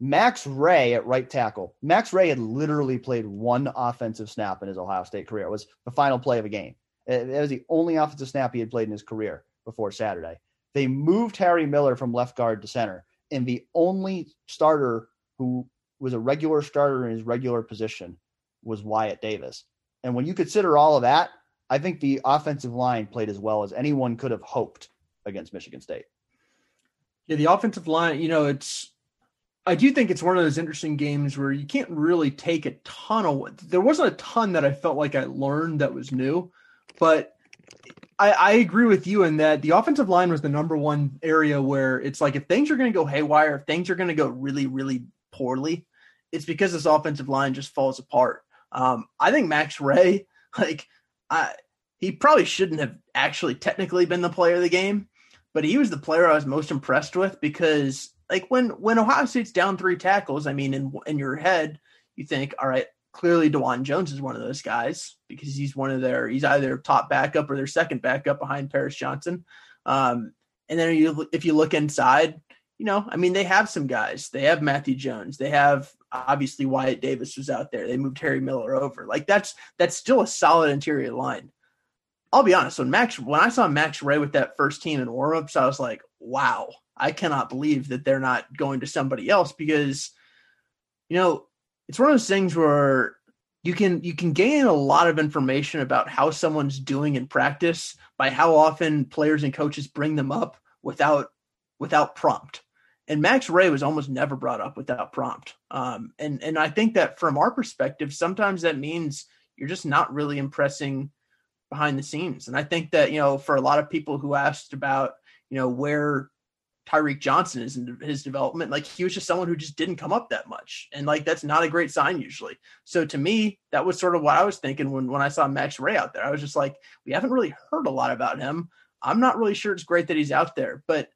Max Wray at right tackle. Max Wray had literally played one offensive snap in his Ohio State career. It was the final play of a game. Uh, it was the only offensive snap he had played in his career before Saturday. They moved Harry Miller from left guard to center, and the only starter who was a regular starter in his regular position was Wyatt Davis. And when you consider all of that, I think the offensive line played as well as anyone could have hoped against Michigan State. Yeah, the offensive line, you know, it's I do think it's one of those interesting games where you can't really take a ton of there wasn't a ton that I felt like I learned that was new, but I, I agree with you in that the offensive line was the number one area where it's like if things are going to go haywire, if things are going to go really, really poorly, it's because this offensive line just falls apart. Um, I think Max Wray, like, I he probably shouldn't have actually technically been the player of the game, but he was the player I was most impressed with because, like, when when Ohio State's down three tackles, I mean, in in your head, you think, all right, clearly Dawand Jones is one of those guys because he's one of their he's either top backup or their second backup behind Paris Johnson. Um, and then you, if you look inside, you know, I mean, they have some guys. They have Matthew Jones. They have obviously Wyatt Davis was out there. They moved Harry Miller over. Like that's that's still a solid interior line. I'll be honest. When Max, when I saw Max Wray with that first team in warmups, I was like, wow, I cannot believe that they're not going to somebody else because, you know, it's one of those things where you can you can gain a lot of information about how someone's doing in practice by how often players and coaches bring them up without without prompt. And Max Wray was almost never brought up without prompt. Um, and and I think that from our perspective, sometimes that means you're just not really impressing behind the scenes. And I think that you know, for a lot of people who asked about you know where Tyreke Johnson is in his development. Like he was just someone who just didn't come up that much. And like that's not a great sign usually. So to me, that was sort of what I was thinking when, when I saw Max Wray out there. I was just like, we haven't really heard a lot about him. I'm not really sure it's great that he's out there, but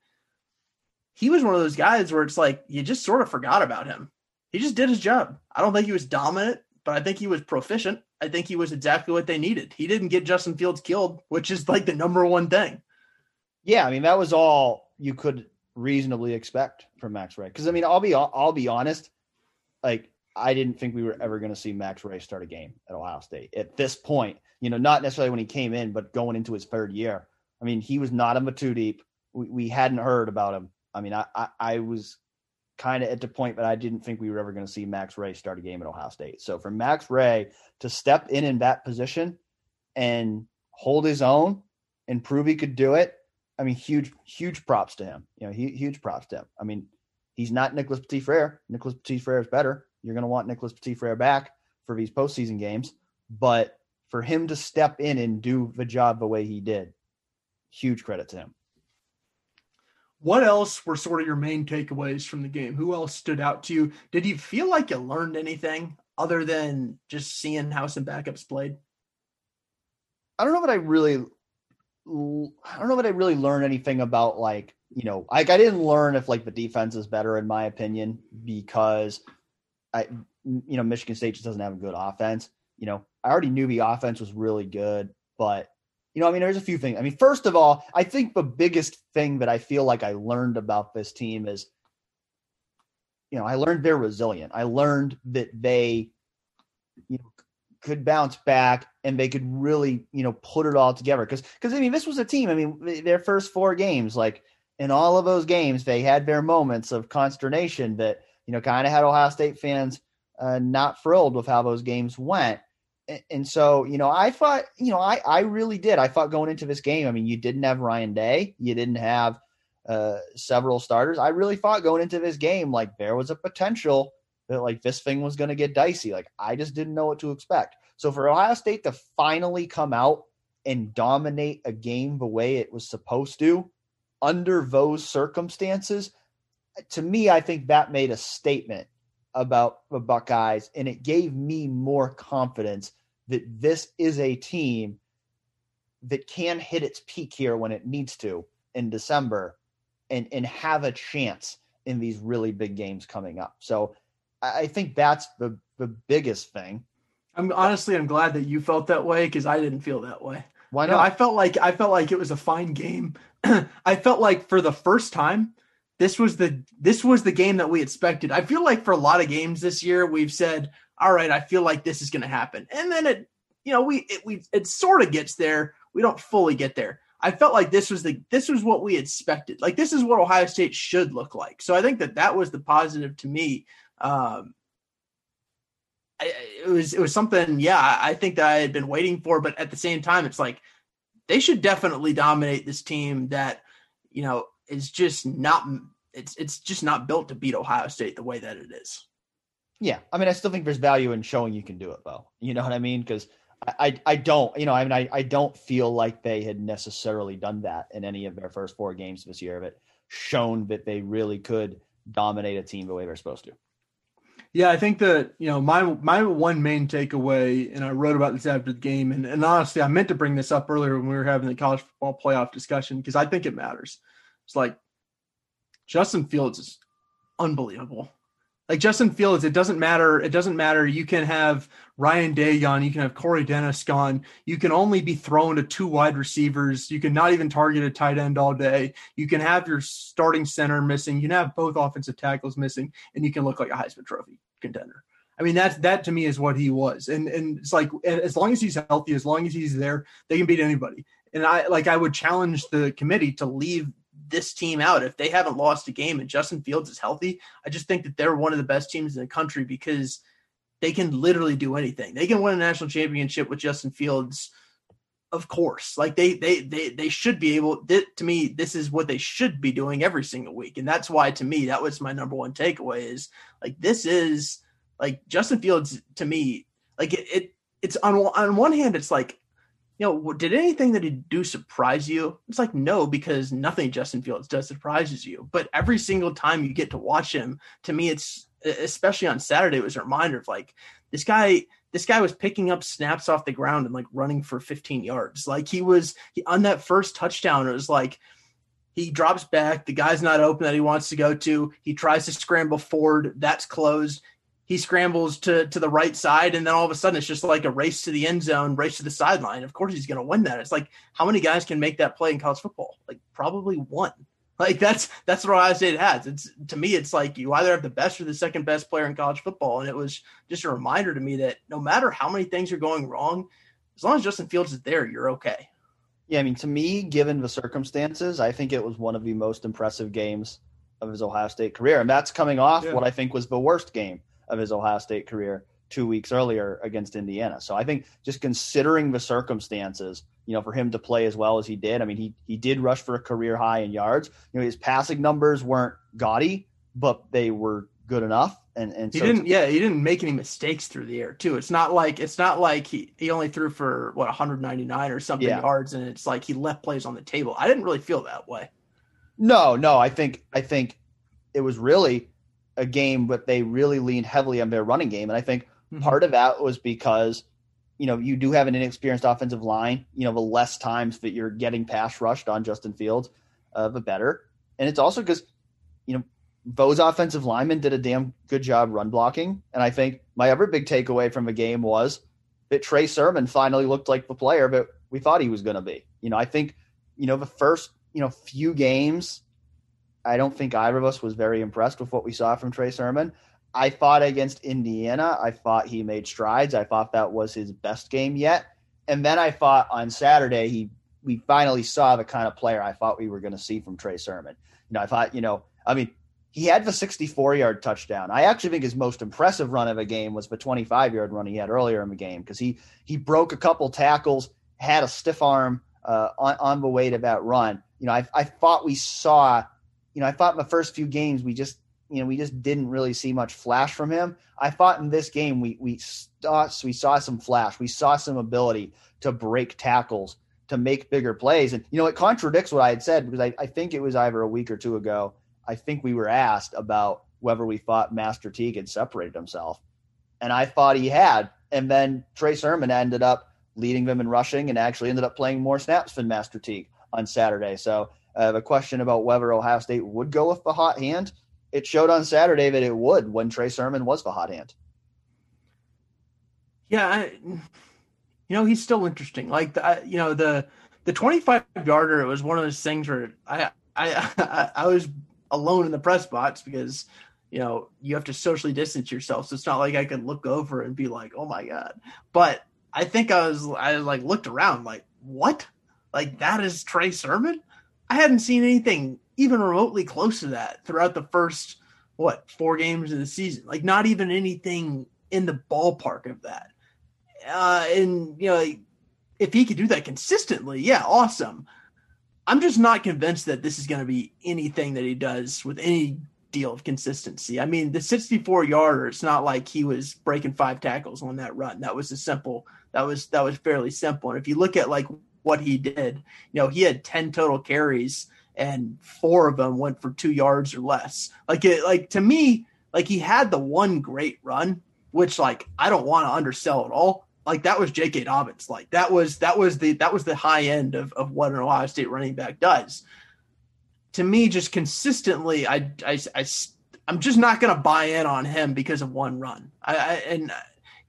he was one of those guys where it's like you just sort of forgot about him. He just did his job. I don't think he was dominant, but I think he was proficient. I think he was exactly what they needed. He didn't get Justin Fields killed, which is like the number one thing. Yeah, I mean that was all you could reasonably expect from Max Wray. Because I mean, I'll be I'll be honest, like I didn't think we were ever going to see Max Wray start a game at Ohio State at this point. You know, not necessarily when he came in, but going into his third year. I mean, he was not a two deep. We, we hadn't heard about him. I mean, I I, I was kind of at the point but I didn't think we were ever going to see Max Wray start a game at Ohio State. So for Max Wray to step in in that position and hold his own and prove he could do it I mean, huge, huge props to him. You know, huge props to him. I mean, he's not Nicholas Petit Frere. Nicholas Petit Frere is better. You're going to want Nicholas Petit Frere back for these postseason games. But for him to step in and do the job the way he did, huge credit to him. What else were sort of your main takeaways from the game? Who else stood out to you? Did you feel like you learned anything other than just seeing how some backups played? I don't know what I really I don't know that I really learned anything about like you know like I didn't learn if like the defense is better in my opinion because I you know Michigan State just doesn't have a good offense. You know I already knew the offense was really good, but you know I mean there's a few things. I mean first of all, I think the biggest thing that I feel like I learned about this team is you know I learned they're resilient. I learned that they you know could bounce back and they could really, you know, put it all together. Because, because I mean, this was a team. I mean, their first four games, like in all of those games, they had their moments of consternation that you know kind of had Ohio State fans uh, not thrilled with how those games went. And, and so, you know, I thought, you know, I I really did. I thought going into this game. I mean, you didn't have Ryan Day, you didn't have uh, several starters. I really thought going into this game, like there was a potential that like this thing was going to get dicey. Like I just didn't know what to expect. So for Ohio State to finally come out and dominate a game the way it was supposed to under those circumstances, to me, I think that made a statement about the Buckeyes, and it gave me more confidence that this is a team that can hit its peak here when it needs to in December and and have a chance in these really big games coming up. So I think that's the the biggest thing. I'm honestly I'm glad that you felt that way because I didn't feel that way. Why not? You know, I felt like I felt like it was a fine game. I felt like for the first time, this was the this was the game that we expected. I feel like for a lot of games this year, we've said, "All right, I feel like this is going to happen," and then it, you know, we it, we it sort of gets there. We don't fully get there. I felt like this was the this was what we expected. Like this is what Ohio State should look like. So I think that that was the positive to me. Um, it was it was something. Yeah, I think that I had been waiting for, but at the same time, it's like they should definitely dominate this team that you know is just not it's it's just not built to beat Ohio State the way that it is. Yeah, I mean, I still think there's value in showing you can do it, though. You know what I mean? Because I, I don't, you know, I mean, I, I don't feel like they had necessarily done that in any of their first four games this year, but shown that they really could dominate a team the way they're supposed to. Yeah, I think that you know my my one main takeaway, and I wrote about this after the game, and, and honestly, I meant to bring this up earlier when we were having the college football playoff discussion because I think it matters. It's like Justin Fields is unbelievable like Justin Fields, it doesn't matter. It doesn't matter. You can have Ryan Day gone. You can have Corey Dennis gone. You can only be thrown to two wide receivers. You can not even target a tight end all day. You can have your starting center missing. You can have both offensive tackles missing, and you can look like a Heisman Trophy contender. I mean, that's that to me is what he was. And and it's like as long as he's healthy, as long as he's there, they can beat anybody. And I like I would challenge the committee to leave this team out. If they haven't lost a game and Justin Fields is healthy, I just think that they're one of the best teams in the country because they can literally do anything. They can win a national championship with Justin Fields, of course. Like they they they they should be able. to me, this is what they should be doing every single week, and that's why to me that was my number one takeaway. Is like this is like Justin Fields to me. Like it, it it's on on one hand, it's like you know, did anything that he do surprise you? It's like no, because nothing Justin Fields does surprises you. But every single time you get to watch him, to me, it's especially on Saturday, it was a reminder of like this guy. This guy was picking up snaps off the ground and like running for 15 yards. Like he was he, on that first touchdown. It was like he drops back. The guy's not open that he wants to go to. He tries to scramble forward. That's closed he scrambles to to the right side, and then all of a sudden it's just like a race to the end zone, race to the sideline. Of course, he's going to win that. It's like how many guys can make that play in college football? Like probably one. Like that's that's what Ohio State has. It's to me, it's like you either have the best or the second best player in college football, and it was just a reminder to me that no matter how many things are going wrong, as long as Justin Fields is there, you're okay. Yeah, I mean, to me, given the circumstances, I think it was one of the most impressive games of his Ohio State career, and that's coming off yeah. what I think was the worst game of his Ohio State career two weeks earlier against Indiana. So I think just considering the circumstances, you know, for him to play as well as he did, I mean, he he did rush for a career high in yards. You know, his passing numbers weren't gaudy, but they were good enough. And and he so didn't, yeah, he didn't make any mistakes through the air too. It's not like it's not like he he only threw for what 199 or something yeah. yards, and it's like he left plays on the table. I didn't really feel that way. No, no, I think I think it was really a game, but they really leaned heavily on their running game. And I think mm-hmm. part of that was because, you know, you do have an inexperienced offensive line. You know, the less times that you're getting pass rushed on Justin Fields, uh, the better. And it's also because, you know, Bo's offensive linemen did a damn good job run blocking. And I think my other big takeaway from the game was that Trey Sermon finally looked like the player that we thought he was going to be. You know, I think, you know, the first, you know, few games I don't think either of us was very impressed with what we saw from Trey Sermon. I thought against Indiana, I thought he made strides. I thought that was his best game yet. And then I thought on Saturday he we finally saw the kind of player I thought we were going to see from Trey Sermon. You know, I thought, you know, I mean, he had the 64 yard touchdown. I actually think his most impressive run of a game was the 25 yard run he had earlier in the game because he he broke a couple tackles, had a stiff arm uh, on on the way to that run. You know, I I thought we saw you know, I thought in the first few games we just, you know, we just didn't really see much flash from him. I thought in this game we we saw we saw some flash, we saw some ability to break tackles, to make bigger plays, and you know, it contradicts what I had said because I, I think it was either a week or two ago. I think we were asked about whether we thought Master Teague had separated himself, and I thought he had, and then Trey Sermon ended up leading them in rushing and actually ended up playing more snaps than Master Teague on Saturday. So uh, the question about whether Ohio State would go with the hot hand, it showed on Saturday that it would when Trey Sermon was the hot hand. Yeah, I, you know he's still interesting. Like the, you know the the twenty five yarder. It was one of those things where I I I, I was alone in the press box because you know you have to socially distance yourself. So it's not like I could look over and be like, oh my god. But I think I was I like looked around like what like that is Trey Sermon. I hadn't seen anything even remotely close to that throughout the first what four games of the season. Like not even anything in the ballpark of that. Uh, and you know, if he could do that consistently, yeah, awesome. I'm just not convinced that this is going to be anything that he does with any deal of consistency. I mean, the 64 yarder, it's not like he was breaking five tackles on that run. That was a simple, that was, that was fairly simple. And if you look at like what he did, you know, he had 10 total carries and four of them went for two yards or less. Like it, like to me, like he had the one great run, which like I don't want to undersell at all like that was J.K. Dobbins. Like that was that was the that was the high end of of what an Ohio State running back does. To me, just consistently, I I, I I'm just not going to buy in on him because of one run. I, I and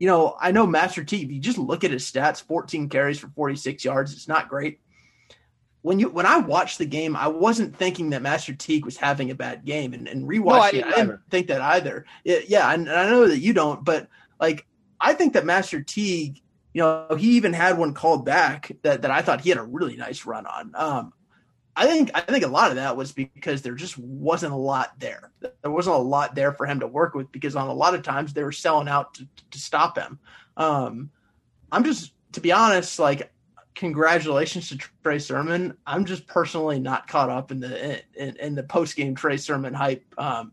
you know I know Master T. If you just look at his stats, 14 carries for 46 yards, it's not great. When you when I watched the game, I wasn't thinking that Master Teague was having a bad game, and, and rewatching no, I it, I didn't think that either. It, yeah, and, and I know that you don't, but like I think that Master Teague, you know, he even had one called back that, that I thought he had a really nice run on. Um, I think I think a lot of that was because there just wasn't a lot there. There wasn't a lot there for him to work with because on a lot of times they were selling out to, to stop him. Um, I'm just to be honest, like congratulations to Trey Sermon. I'm just personally not caught up in the in, in the post game Trey Sermon hype. Um,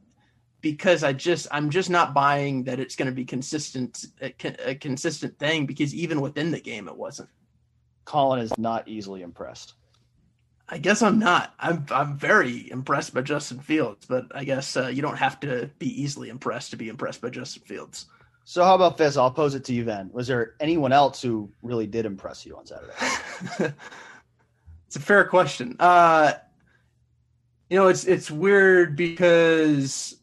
because I just I'm just not buying that it's going to be consistent a, a, consistent thing because even within the game it wasn't. Colin is not easily impressed. I guess I'm not. I'm I'm very impressed by Justin Fields, but I guess uh, you don't have to be easily impressed to be impressed by Justin Fields. So how about this? I'll pose it to you then. Was there anyone else who really did impress you on Saturday? it's a fair question. Uh, you know, it's it's weird because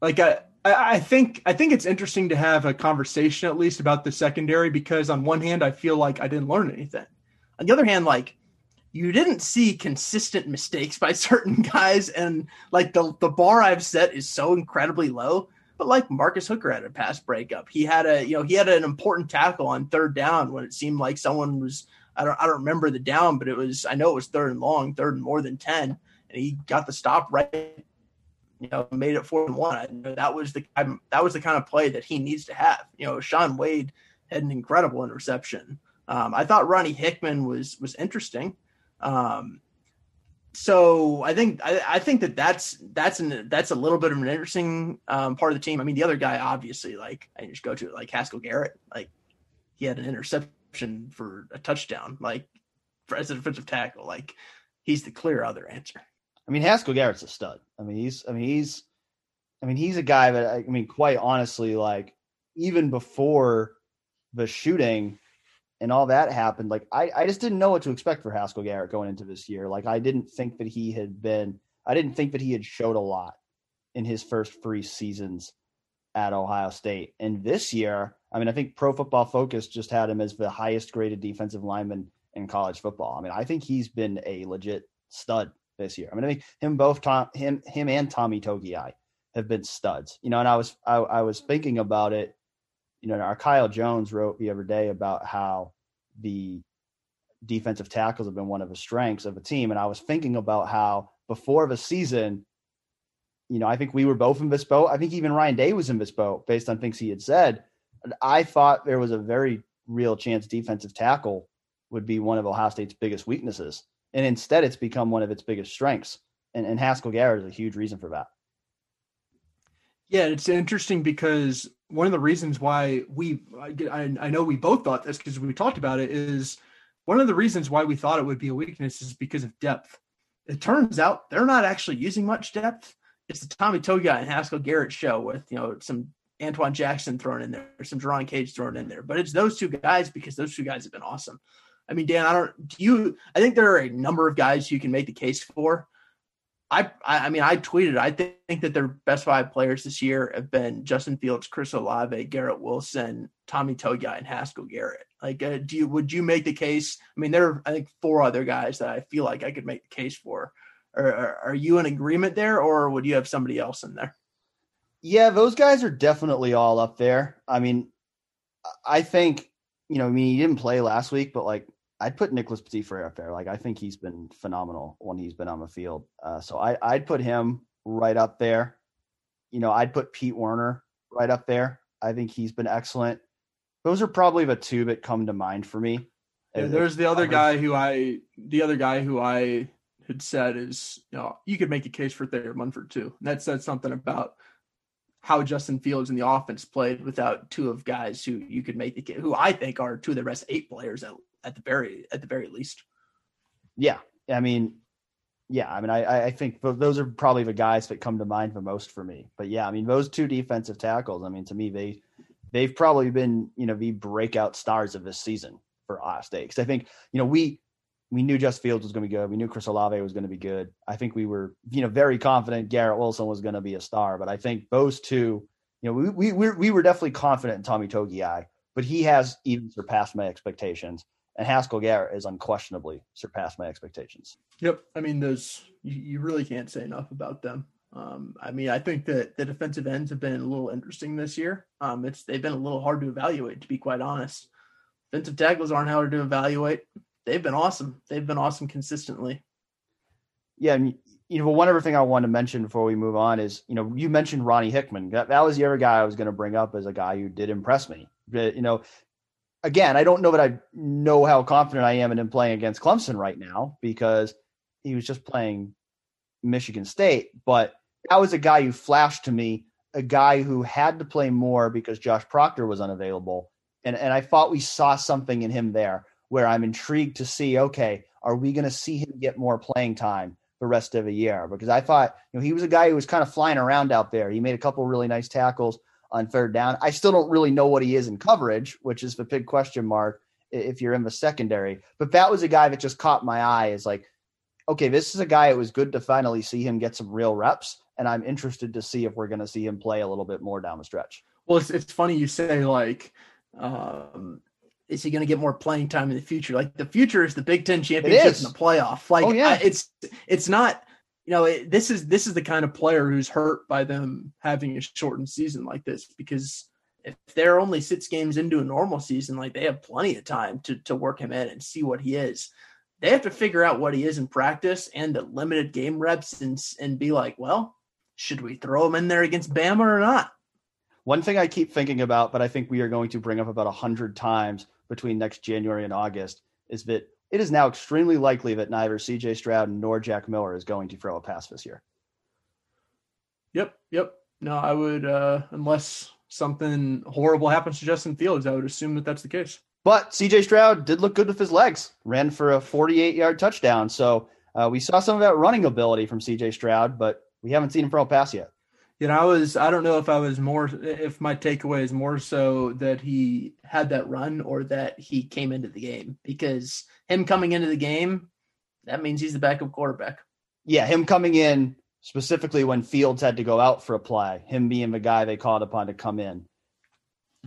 like I, I think I think it's interesting to have a conversation at least about the secondary because on one hand I feel like I didn't learn anything. On the other hand, like you didn't see consistent mistakes by certain guys, and like the the bar I've set is so incredibly low. But like Marcus Hooker had a pass breakup. He had a you know he had an important tackle on third down when it seemed like someone was I don't I don't remember the down, but it was I know it was third and long, third and more than ten, and he got the stop right you know, made it four and one. that was the that was the kind of play that he needs to have. You know, Shaun Wade had an incredible interception. Um, I thought Ronnie Hickman was was interesting. Um, so I think I, I, think that that's that's an that's a little bit of an interesting um, part of the team. I mean, the other guy, obviously, like I just go to it, like Haskell Garrett, like he had an interception for a touchdown, like for, as a defensive tackle, like he's the clear other answer. I mean, Haskell Garrett's a stud. I mean, he's I mean he's I mean he's a guy that I mean quite honestly, like even before the shooting and all that happened, like I, I just didn't know what to expect for Haskell Garrett going into this year. Like I didn't think that he had been I didn't think that he had showed a lot in his first three seasons at Ohio State. And this year, I mean, I think Pro Football Focus just had him as the highest graded defensive lineman in college football. I mean, I think he's been a legit stud this year. I mean, I think him both Tom him him and Tommy Togiai have been studs. You know, and I was I, I was thinking about it. You know, our Kyle Jones wrote the other day about how the defensive tackles have been one of the strengths of the team, and I was thinking about how before the season, you know, I think we were both in this boat. I think even Ryan Day was in this boat based on things he had said. I thought there was a very real chance defensive tackle would be one of Ohio State's biggest weaknesses and instead it's become one of its biggest strengths. And, and Haskell Garrett is a huge reason for that. Yeah, it's interesting because one of the reasons why we, I, I know we both thought this because we talked about it, is one of the reasons why we thought it would be a weakness is because of depth. It turns out they're not actually using much depth. It's the Tommy Togiai and Haskell Garrett show with, you know, some Antwuan Jackson thrown in there, some Jerron Cage thrown in there, but it's those two guys because those two guys have been awesome. I mean, Dan, I don't do you I think there are a number of guys you can make the case for. I I mean, I tweeted I think, think that their best five players this year have been Justin Fields, Chris Olave, Garrett Wilson, Tommy Togiai, and Haskell Garrett. Like, uh, do you would you make the case? I mean, there are I think four other guys that I feel like I could make the case for. Are, are, are you in agreement there, or would you have somebody else in there? Yeah, those guys are definitely all up there. I mean, I think you know, I mean, he didn't play last week, but like I'd put Nicholas Petit Frere up there. Like I think he's been phenomenal when he's been on the field. Uh, so I, I'd put him right up there. You know, I'd put Pete Werner right up there. I think he's been excellent. Those are probably the two that come to mind for me. Yeah, there's the other guy who I, the other guy who I had said is, you know, you could make a case for Thayer Munford too. And that said something about how Justin Fields in the offense played without two of guys who you could make the case, who I think are two of the best eight players at, at the very at the very least. Yeah, I mean, yeah, I mean, I I think those are probably the guys that come to mind the most for me. But yeah, I mean, those two defensive tackles. I mean, to me, they they've probably been you know the breakout stars of this season for Ohio State. Because I think you know we we knew Just Fields was going to be good. We knew Chris Olave was going to be good. I think we were, you know, very confident Garrett Wilson was going to be a star. But I think those two, you know, we we we were definitely confident in Tommy Togiai, but he has even surpassed my expectations. And Haskell Garrett has unquestionably surpassed my expectations. Yep, I mean, those you, you really can't say enough about them. Um, I mean, I think that the defensive ends have been a little interesting this year. Um, it's they've been a little hard to evaluate, to be quite honest. Defensive tackles aren't hard to evaluate they've been awesome. They've been awesome consistently. Yeah, and you know, one other thing I want to mention before we move on is, you know, you mentioned Ronnie Hickman. That, that was the other guy I was going to bring up as a guy who did impress me. But, you know, again, I don't know that I know how confident I am in him playing against Clemson right now because he was just playing Michigan State. But that was a guy who flashed to me, a guy who had to play more because Josh Proctor was unavailable. And, and I thought we saw something in him there where I'm intrigued to see, okay, are we going to see him get more playing time the rest of the year? Because I thought, you know, he was a guy who was kind of flying around out there. He made a couple really nice tackles on third down. I still don't really know what he is in coverage, which is the big question mark if you're in the secondary. But that was a guy that just caught my eye is like, okay, this is a guy it was good to finally see him get some real reps. And I'm interested to see if we're going to see him play a little bit more down the stretch. Well, it's, it's funny you say like, um, is he going to get more playing time in the future? Like the future is the Big Ten championship and the playoff. Like oh, yeah. I, it's it's not you know it, this is this is the kind of player who's hurt by them having a shortened season like this because if they're only six games into a normal season, like they have plenty of time to to work him in and see what he is. They have to figure out what he is in practice and the limited game reps and and be like, well, should we throw him in there against Bama or not? One thing I keep thinking about, but I think we are going to bring up about a hundred times between next January and August is that it is now extremely likely that neither CJ Stroud nor Jack Miller is going to throw a pass this year. Yep, yep. No, I would, uh, unless something horrible happens to Justin Fields, I would assume that that's the case. But CJ Stroud did look good with his legs, ran for a 48 yard touchdown. So uh, we saw some of that running ability from CJ Stroud, but we haven't seen him throw a pass yet you know, I was I don't know if I was more if my takeaway is more so that he had that run or that he came into the game because him coming into the game that means he's the backup quarterback. Yeah, him coming in specifically when Fields had to go out for a play, him being the guy they called upon to come in.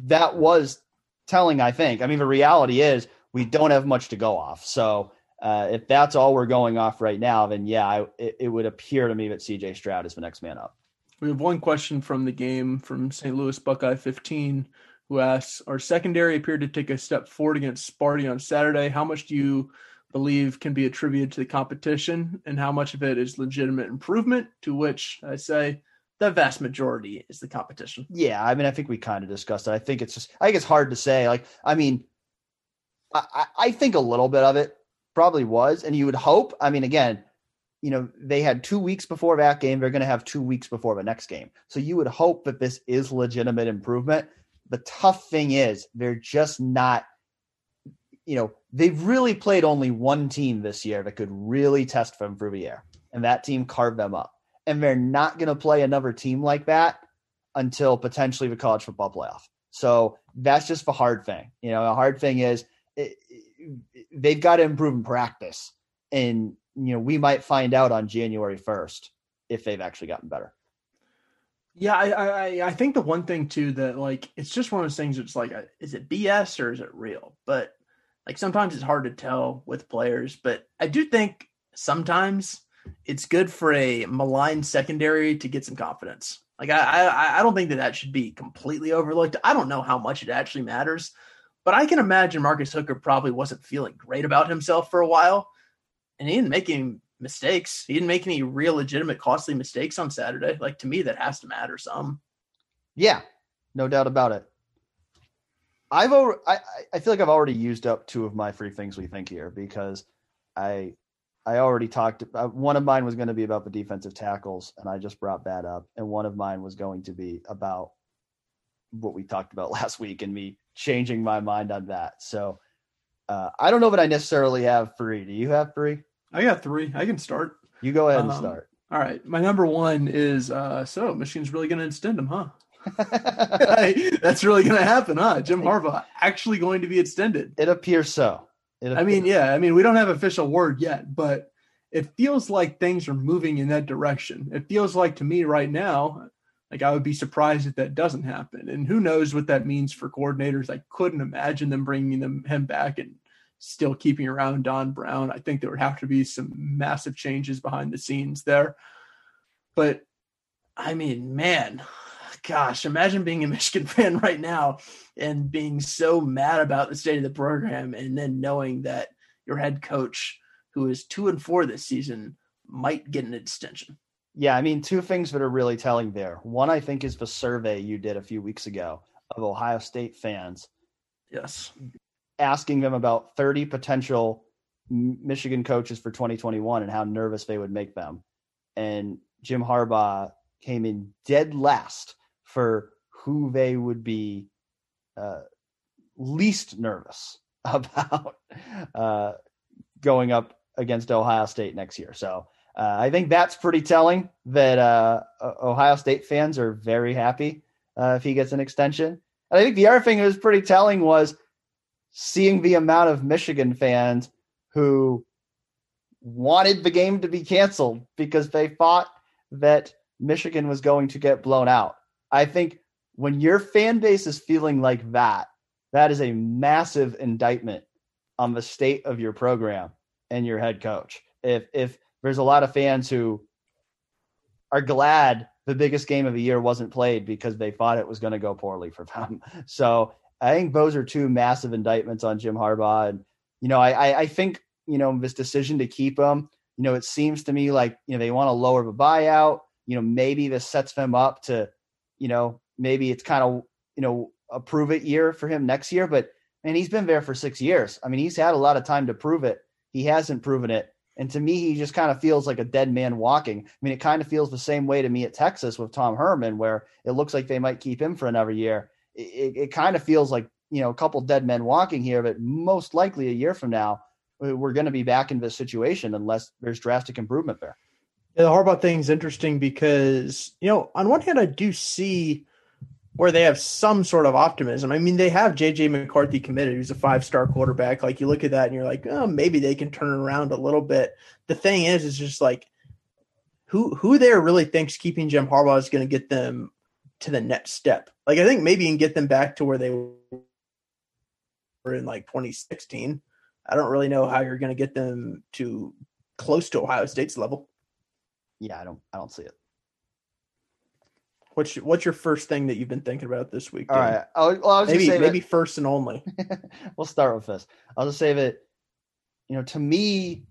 That was telling, I think. I mean, the reality is we don't have much to go off. So uh, if that's all we're going off right now, then yeah, I, it, it would appear to me that CJ Stroud is the next man up. We have one question from the game from St. Louis Buckeye 15 who asks Our secondary appeared to take a step forward against Sparty on Saturday. How much do you believe can be attributed to the competition, and how much of it is legitimate improvement? To which I say, the vast majority is the competition. Yeah, I mean, I think we kind of discussed it. I think it's just, I think it's hard to say. Like, I mean, I, I think a little bit of it probably was, and you would hope. I mean, again, you know, they had two weeks before that game. They're going to have two weeks before the next game. So you would hope that this is legitimate improvement. The tough thing is they're just not, you know, they've really played only one team this year that could really test them through the. And that team carved them up. And they're not going to play another team like that until potentially the college football playoff. So that's just the hard thing. You know, a hard thing is it, it, they've got to improve in practice, and you know we might find out on January first if they've actually gotten better. Yeah, I, I I think the one thing too that like it's just one of those things. It's like, uh, is it BS or is it real? But like sometimes it's hard to tell with players. But I do think sometimes it's good for a maligned secondary to get some confidence. Like I I, I don't think that that should be completely overlooked. I don't know how much it actually matters, but I can imagine Marcus Hooker probably wasn't feeling great about himself for a while, and he didn't make any mistakes. He didn't make any real legitimate costly mistakes on Saturday. Like to me, that has to matter some. Yeah, no doubt about it. I've over, I I feel like I've already used up two of my free things we think here because I I already talked. Uh, one of mine was going to be about the defensive tackles, and I just brought that up. And one of mine was going to be about what we talked about last week and me changing my mind on that. So uh, I don't know that I necessarily have three. Do you have three? I got three. I can start. You go ahead and um, start. All right. My number one is uh, so Michigan's really going to extend him, huh? That's really going to happen, huh? Jim Harbaugh actually going to be extended. It appears so. I mean, yeah, I mean, we don't have official word yet, but it feels like things are moving in that direction. It feels like to me right now, like I would be surprised if that doesn't happen. And who knows what that means for coordinators? I couldn't imagine them bringing them him back and still keeping around Don Brown. I think there would have to be some massive changes behind the scenes there. But I mean, man, gosh, imagine being a Michigan fan right now and being so mad about the state of the program and then knowing that your head coach who is two and four this season might get an extension. Yeah, I mean, two things that are really telling there. One, I think, is the survey you did a few weeks ago of Ohio State fans. Yes. Asking them about 30 potential Michigan coaches for 2021 and how nervous they would make them. And Jim Harbaugh came in dead last for who they would be uh, least nervous about uh, going up against Ohio State next year. So uh, I think that's pretty telling that uh, Ohio State fans are very happy uh, if he gets an extension. And I think the other thing that was pretty telling was seeing the amount of Michigan fans who wanted the game to be canceled because they thought that Michigan was going to get blown out. I think when your fan base is feeling like that, that is a massive indictment on the state of your program and your head coach. If if there's a lot of fans who are glad the biggest game of the year wasn't played because they thought it was going to go poorly for them. So I think those are two massive indictments on Jim Harbaugh. And, you know, I, I think, you know, this decision to keep him, you know, it seems to me like, you know, they want to lower the buyout. You know, maybe this sets them up to, you know, maybe it's kind of, you know, a prove it year for him next year. But man, he's been there for six years. I mean, he's had a lot of time to prove it. He hasn't proven it. And to me, he just kind of feels like a dead man walking. I mean, it kind of feels the same way to me at Texas with Tom Herman, where it looks like they might keep him for another year. It, it kind of feels like, you know, a couple dead men walking here, but most likely a year from now, we're going to be back in this situation unless there's drastic improvement there. Yeah, the Harbaugh thing is interesting because, you know, on one hand, I do see where they have some sort of optimism. I mean, they have JJ McCarthy committed, who's a five star quarterback. Like you look at that and you're like, oh, maybe they can turn around a little bit. The thing is, is just like who who there really thinks keeping Jim Harbaugh is going to get them to the next step. Like I think maybe you can get them back to where they were in like 2016. I don't really know how you're going to get them to close to Ohio State's level. Yeah, I don't I don't see it. What's your, what's your first thing that you've been thinking about this week? All right. Well, maybe maybe that, first and only. we'll start with this. I'll just say that you know to me,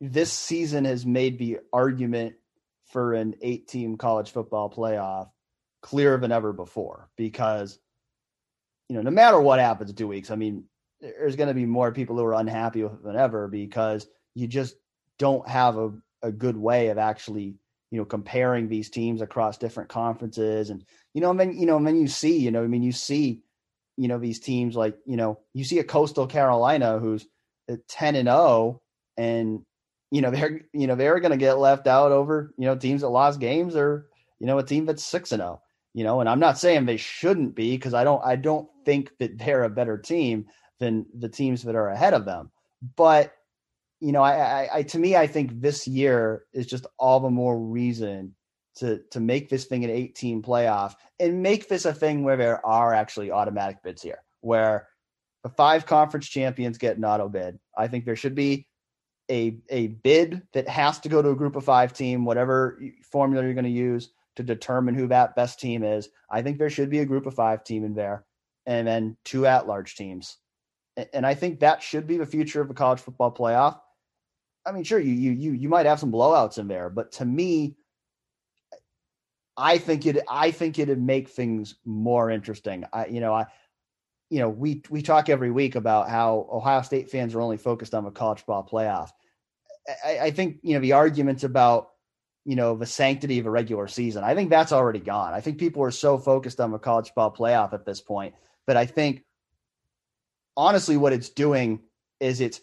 this season has made the argument for an eight-team college football playoff clearer than ever before because you know no matter what happens two weeks, I mean, there's going to be more people who are unhappy with it than ever because you just don't have a, a good way of actually you know, comparing these teams across different conferences. And, you know, and then, you know, and then you see, you know, I mean, you see, you know, these teams like, you know, you see a coastal Carolina who's 10 and 0 and, you know, they're, you know, they're going to get left out over, you know, teams that lost games or, you know, a team that's 6 and 0. You know, and I'm not saying they shouldn't be because I don't I don't think that they're a better team than the teams that are ahead of them. But you know, I, I, I to me, I think this year is just all the more reason to to make this thing an 18 playoff and make this a thing where there are actually automatic bids here, where the five conference champions get an auto bid. I think there should be a a bid that has to go to a group of five team, whatever formula you're going to use to determine who that best team is. I think there should be a group of five team in there, and then two at large teams. And I think that should be the future of a college football playoff. I mean, sure, you you you you might have some blowouts in there, but to me, I think it I think it'd make things more interesting. I you know I you know we we talk every week about how Ohio State fans are only focused on the college football playoff. I, I think you know the arguments about you know the sanctity of a regular season. I think that's already gone. I think people are so focused on the college football playoff at this point But I think honestly what it's doing is it's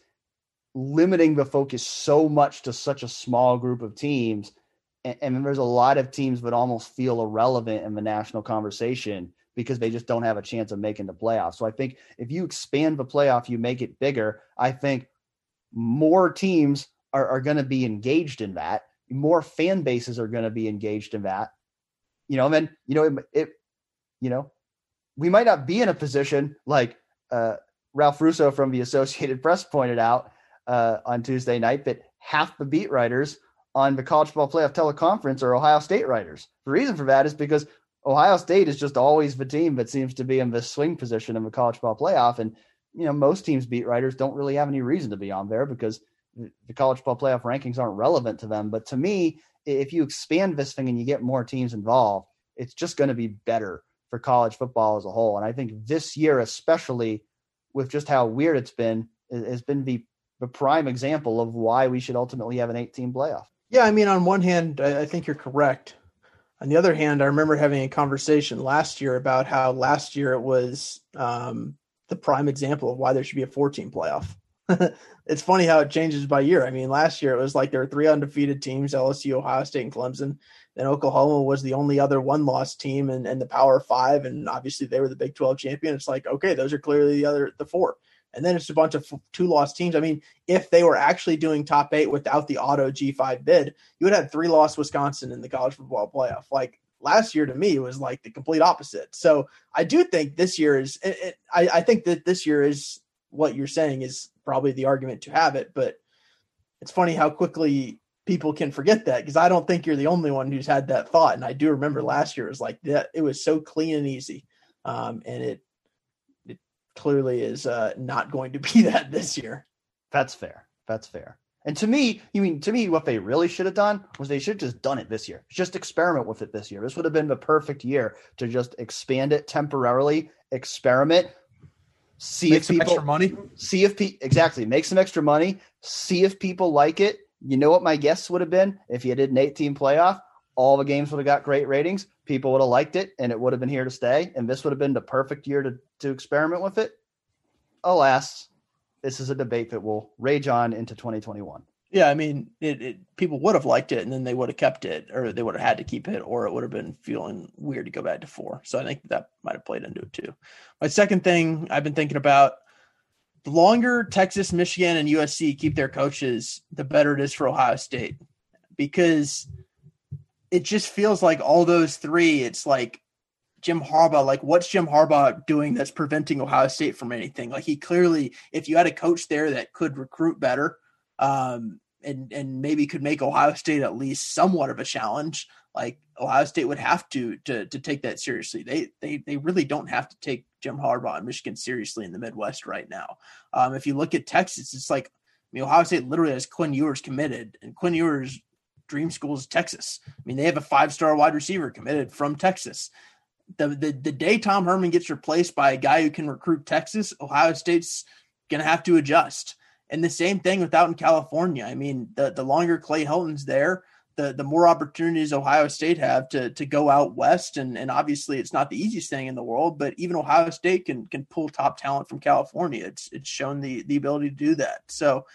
limiting the focus so much to such a small group of teams and, and there's a lot of teams that almost feel irrelevant in the national conversation because they just don't have a chance of making the playoffs. So I think if you expand the playoff, you make it bigger. I think more teams are, are going to be engaged in that. More fan bases are going to be engaged in that. You know, and then you know it, it you know, we might not be in a position like uh, Ralph Russo from the Associated Press pointed out uh, on Tuesday night that half the beat writers on the college football playoff teleconference are Ohio State writers. The reason for that is because Ohio State is just always the team that seems to be in the swing position in the college football playoff. And, you know, most teams beat writers don't really have any reason to be on there because the college football playoff rankings aren't relevant to them. But to me, if you expand this thing and you get more teams involved, it's just going to be better for college football as a whole. And I think this year, especially with just how weird it's been, has been the, the prime example of why we should ultimately have an 18 playoff. Yeah, I mean, on one hand, I think you're correct. On the other hand, I remember having a conversation last year about how last year it was um, the prime example of why there should be a 14 playoff. it's funny how it changes by year. I mean, last year it was like there were three undefeated teams: LSU, Ohio State, and Clemson. Then Oklahoma was the only other one-loss team, and, the Power Five, and obviously they were the Big 12 champion. It's like okay, those are clearly the other the four and then it's a bunch of two loss teams. I mean, if they were actually doing top eight without the auto G5 bid, you would have three loss Wisconsin in the college football playoff. Like last year to me was like the complete opposite. So I do think this year is, it, it, I, I think that this year is what you're saying is probably the argument to have it. But it's funny how quickly people can forget that because I don't think you're the only one who's had that thought. And I do remember last year it was like that. It was so clean and easy. Um, and it it clearly is uh, not going to be that this year. That's fair. That's fair. And to me, you mean to me, what they really should have done was they should have just done it this year. Just experiment with it this year. This would have been the perfect year to just expand it temporarily, experiment, see make if some people extra money. See if pe- exactly make some extra money. See if people like it. You know what my guess would have been if you did an 18 playoff. All the games would have got great ratings. People would have liked it, and it would have been here to stay. And this would have been the perfect year to to experiment with it. Alas, this is a debate that will rage on into 2021. Yeah, I mean, it, it, people would have liked it, and then they would have kept it, or they would have had to keep it, or it would have been feeling weird to go back to four. So I think that might have played into it too. My second thing I've been thinking about: the longer Texas, Michigan, and USC keep their coaches, the better it is for Ohio State, because it just feels like all those three. It's like Jim Harbaugh, like what's Jim Harbaugh doing that's preventing Ohio State from anything? Like he clearly, if you had a coach there that could recruit better, um, and and maybe could make Ohio State at least somewhat of a challenge, like Ohio State would have to to to take that seriously. They they they really don't have to take Jim Harbaugh and Michigan seriously in the Midwest right now. Um, if you look at Texas, it's like I mean Ohio State literally has Quinn Ewers committed, and Quinn Ewers' dream school is Texas. I mean they have a five star wide receiver committed from Texas the, the the day Tom Herman gets replaced by a guy who can recruit Texas, Ohio State's to have to adjust. And the same thing with out in California. I mean, the the longer Clay Helton's there, the the more opportunities Ohio State have to to go out west. And and obviously, it's not the easiest thing in the world, but even Ohio State can can pull top talent from California. It's it's shown the the ability to do that. So.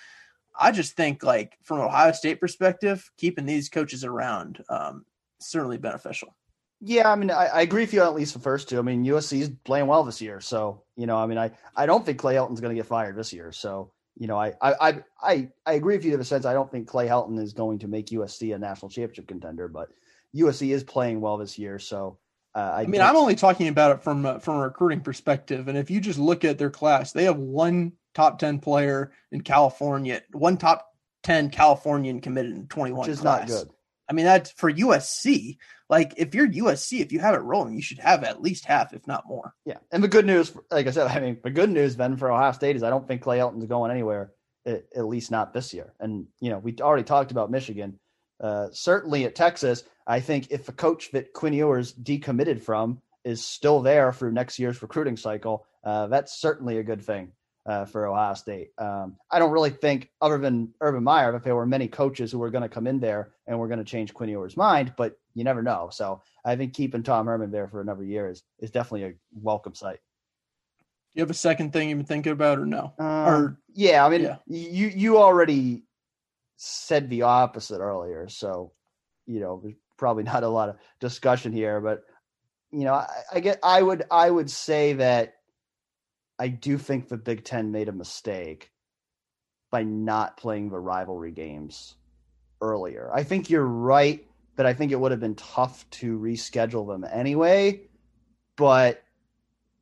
I just think, like from Ohio State perspective, keeping these coaches around um, certainly beneficial. Yeah, I mean, I, I, agree with you at least the first two. I mean, USC is playing well this year, so you know, I mean, I, I don't think Clay Helton's going to get fired this year. So you know, I, I I I agree with you in the sense I don't think Clay Helton is going to make USC a national championship contender, but USC is playing well this year. So uh, I, I, mean, I'm only talking about it from uh, from a recruiting perspective, and if you just look at their class, they have one top ten player in California, one top ten Californian committed in 21, which is class. not good. I mean, that's for USC. Like, if you're USC, if you have it rolling, you should have at least half, if not more. Yeah. And the good news, like I said, I mean, the good news, then, for Ohio State is I don't think Clay Helton's going anywhere, at, at least not this year. And, you know, we already talked about Michigan. Uh, certainly at Texas, I think if a coach that Quinn Ewers decommitted from is still there through next year's recruiting cycle, uh, that's certainly a good thing uh, for Ohio State. Um, I don't really think, other than Urban Meyer, if there were many coaches who were going to come in there and were going to change Quinn Ewers' mind, but you never know. So I think keeping Tom Herman there for another year is, is definitely a welcome sight. Do you have a second thing you've been thinking about, or no? Um, or yeah, I mean, yeah. you you already said the opposite earlier, so you know, there's probably not a lot of discussion here, but you know, I, I get, I would, I would say that I do think the Big Ten made a mistake by not playing the rivalry games earlier. I think you're right but I think it would have been tough to reschedule them anyway. But,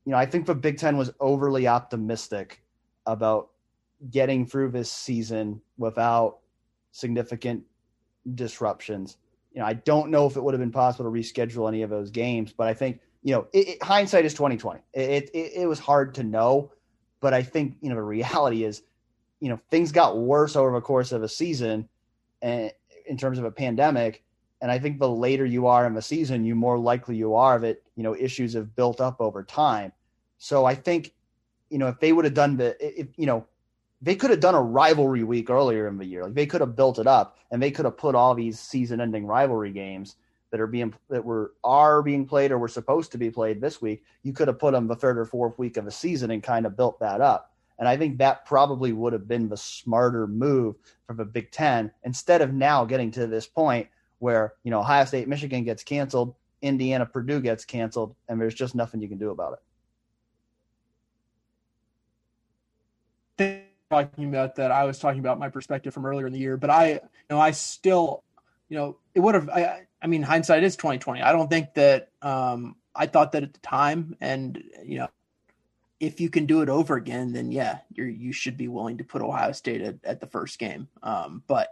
you know, I think the Big Ten was overly optimistic about getting through this season without significant disruptions. You know, I don't know if it would have been possible to reschedule any of those games, but I think you know, it, it, hindsight is twenty twenty. It, it it was hard to know, but I think you know the reality is, you know, things got worse over the course of a season, and eh, in terms of a pandemic. And I think the later you are in the season, you more likely you are that you know issues have built up over time. So I think, you know, if they would have done the, if you know, they could have done a rivalry week earlier in the year. Like they could have built it up, and they could have put all these season-ending rivalry games that are being that were are being played or were supposed to be played this week, you could have put them the third or fourth week of a season and kind of built that up. And I think that probably would have been the smarter move for the Big Ten instead of now getting to this point where you know Ohio State, Michigan gets canceled, Indiana, Purdue gets canceled, and there's just nothing you can do about it. Talking about that, I was talking about my perspective from earlier in the year, but I, you know, I still, you know, it would have. I, I mean, hindsight is twenty twenty. I don't think that um, I thought that at the time, and you know, if you can do it over again, then yeah, you you should be willing to put Ohio State at, at the first game. Um, but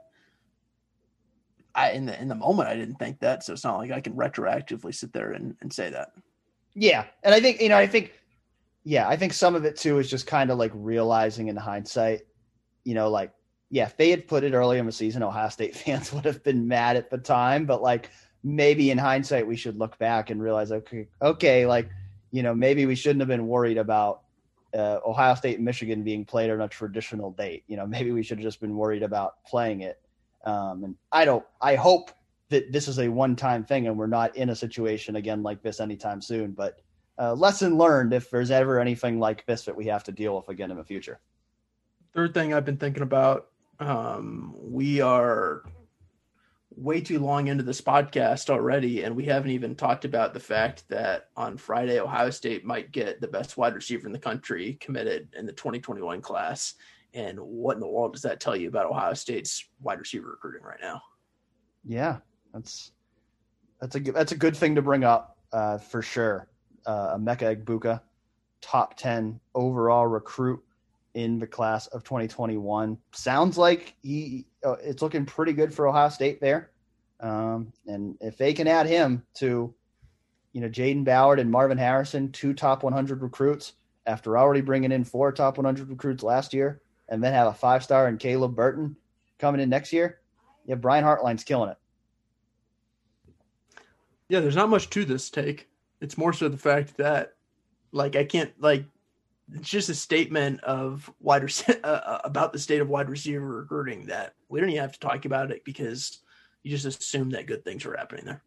I in the in the moment I didn't think that, so it's not like I can retroactively sit there and, and say that. Yeah, and I think you know I think yeah I think some of it too is just kind of like realizing in hindsight, you know, like yeah, if they had put it earlier in the season, Ohio State fans would have been mad at the time. But like maybe in hindsight, we should look back and realize, okay, okay, like you know, maybe we shouldn't have been worried about uh, Ohio State and Michigan being played on a traditional date. You know, maybe we should have just been worried about playing it. Um, and I don't. I hope that this is a one-time thing and we're not in a situation again like this anytime soon. But uh, lesson learned if there's ever anything like this that we have to deal with again in the future. Third thing I've been thinking about um, we are way too long into this podcast already, and we haven't even talked about the fact that on Friday, Ohio State might get the best wide receiver in the country committed in the 2021 class. And what in the world does that tell you about Ohio State's wide receiver recruiting right now? Yeah, that's that's a that's a good thing to bring up uh, for sure. Uh, Emeka Egbuka, top ten overall recruit in the class of 2021. Sounds like he uh, it's looking pretty good for Ohio State there. Um, and if they can add him to, you know, Jayden Ballard and Marvin Harrison, two top 100 recruits, after already bringing in four top 100 recruits last year, and then have a five star and Caleb Burton coming in next year, yeah, Brian Hartline's killing it. Yeah, there's not much to this take. It's more so the fact that, like, I can't like it's just a statement of wide rec- uh, uh, about the state of wide receiver recruiting that we don't even have to talk about it because you just assume that good things are happening there.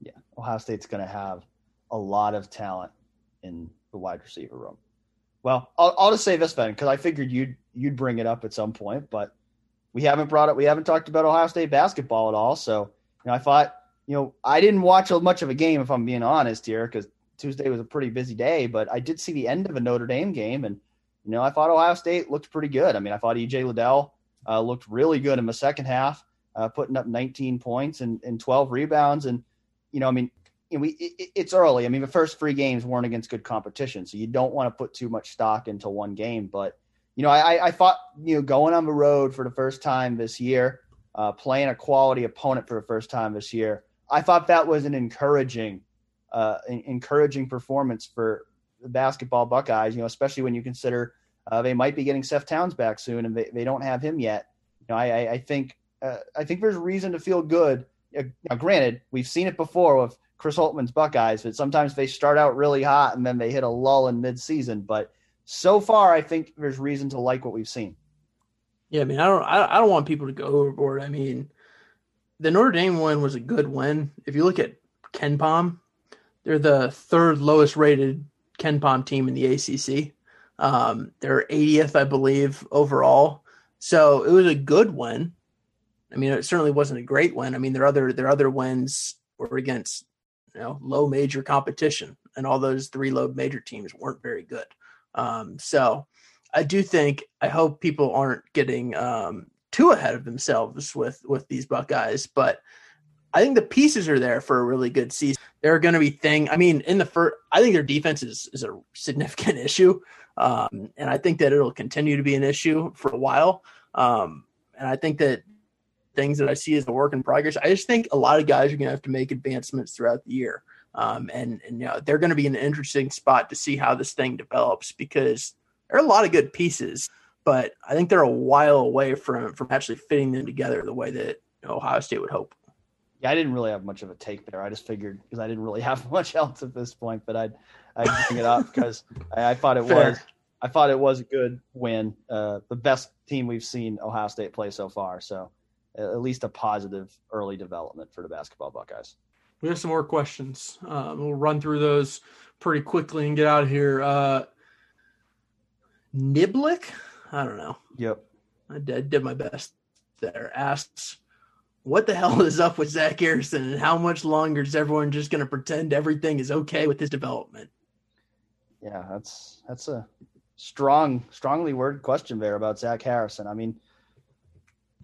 Yeah, Ohio State's going to have a lot of talent in the wide receiver room. Well, I'll, I'll just say this then because I figured you'd you'd bring it up at some point, but we haven't brought it. We haven't talked about Ohio State basketball at all. So you know, I thought you know, I didn't watch much of a game if I'm being honest here because Tuesday was a pretty busy day, but I did see the end of a Notre Dame game, and you know, I thought Ohio State looked pretty good. I mean, I thought EJ Liddell uh, looked really good in the second half, uh, putting up 19 points and, and 12 rebounds, and you know, I mean, we it, it's early. I mean, the first three games weren't against good competition, so you don't want to put too much stock into one game. But you know, I, I thought you know going on the road for the first time this year, uh, playing a quality opponent for the first time this year, I thought that was an encouraging, uh, encouraging performance for the basketball Buckeyes. You know, especially when you consider uh, they might be getting Seth Towns back soon, and they, they don't have him yet. You know, I, I think uh, I think there's reason to feel good. Now, granted, we've seen it before with Chris Holtmann's Buckeyes, but sometimes they start out really hot and then they hit a lull in midseason. But so far, I think there's reason to like what we've seen. Yeah, I mean, I don't, I, don't want people to go overboard. I mean, the Notre Dame win was a good win. If you look at KenPom, they're the third lowest rated KenPom team in the ACC. Um, they're 80th, I believe, overall. So it was a good win. I mean, it certainly wasn't a great win. I mean, their other their other wins were against you know low major competition, and all those three low major teams weren't very good. Um, so I do think I hope people aren't getting um, too ahead of themselves with with these Buckeyes, but I think the pieces are there for a really good season. There are going to be thing. I mean, in the first, I think their defense is is a significant issue, um, and I think that it'll continue to be an issue for a while. Um, and I think that things that I see as a work in progress. I just think a lot of guys are going to have to make advancements throughout the year. Um, and, and, you know, they're going to be in an interesting spot to see how this thing develops because there are a lot of good pieces, but I think they're a while away from, from actually fitting them together the way that Ohio State would hope. Yeah, I didn't really have much of a take there. I just figured because I didn't really have much else at this point, but I'd, I'd bring it up because I, I, thought it Fair. was, I thought it was a good win. Uh, the best team we've seen Ohio State play so far. So at least a positive early development for the basketball Buckeyes. We have some more questions. Um, we'll run through those pretty quickly and get out of here. Uh, Niblick, I don't know. Yep, I did, did my best there. Asks, what the hell is up with Zach Harrison, and how much longer is everyone just going to pretend everything is okay with his development? Yeah, that's that's a strong, strongly worded question there about Zach Harrison. I mean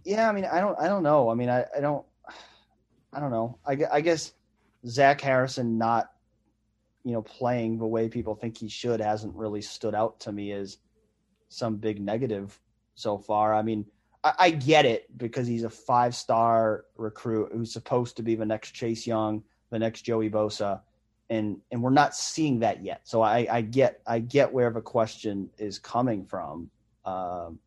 yeah, I mean, I don't, I don't know. I mean, I, I don't, I don't know. I, I guess Zach Harrison not, you know, playing the way people think he should hasn't really stood out to me as some big negative so far. I mean, I, I get it because he's a five star recruit who's supposed to be the next Chase Young, the next Joey Bosa, and and we're not seeing that yet. So I, I get I get where the question is coming from. Um,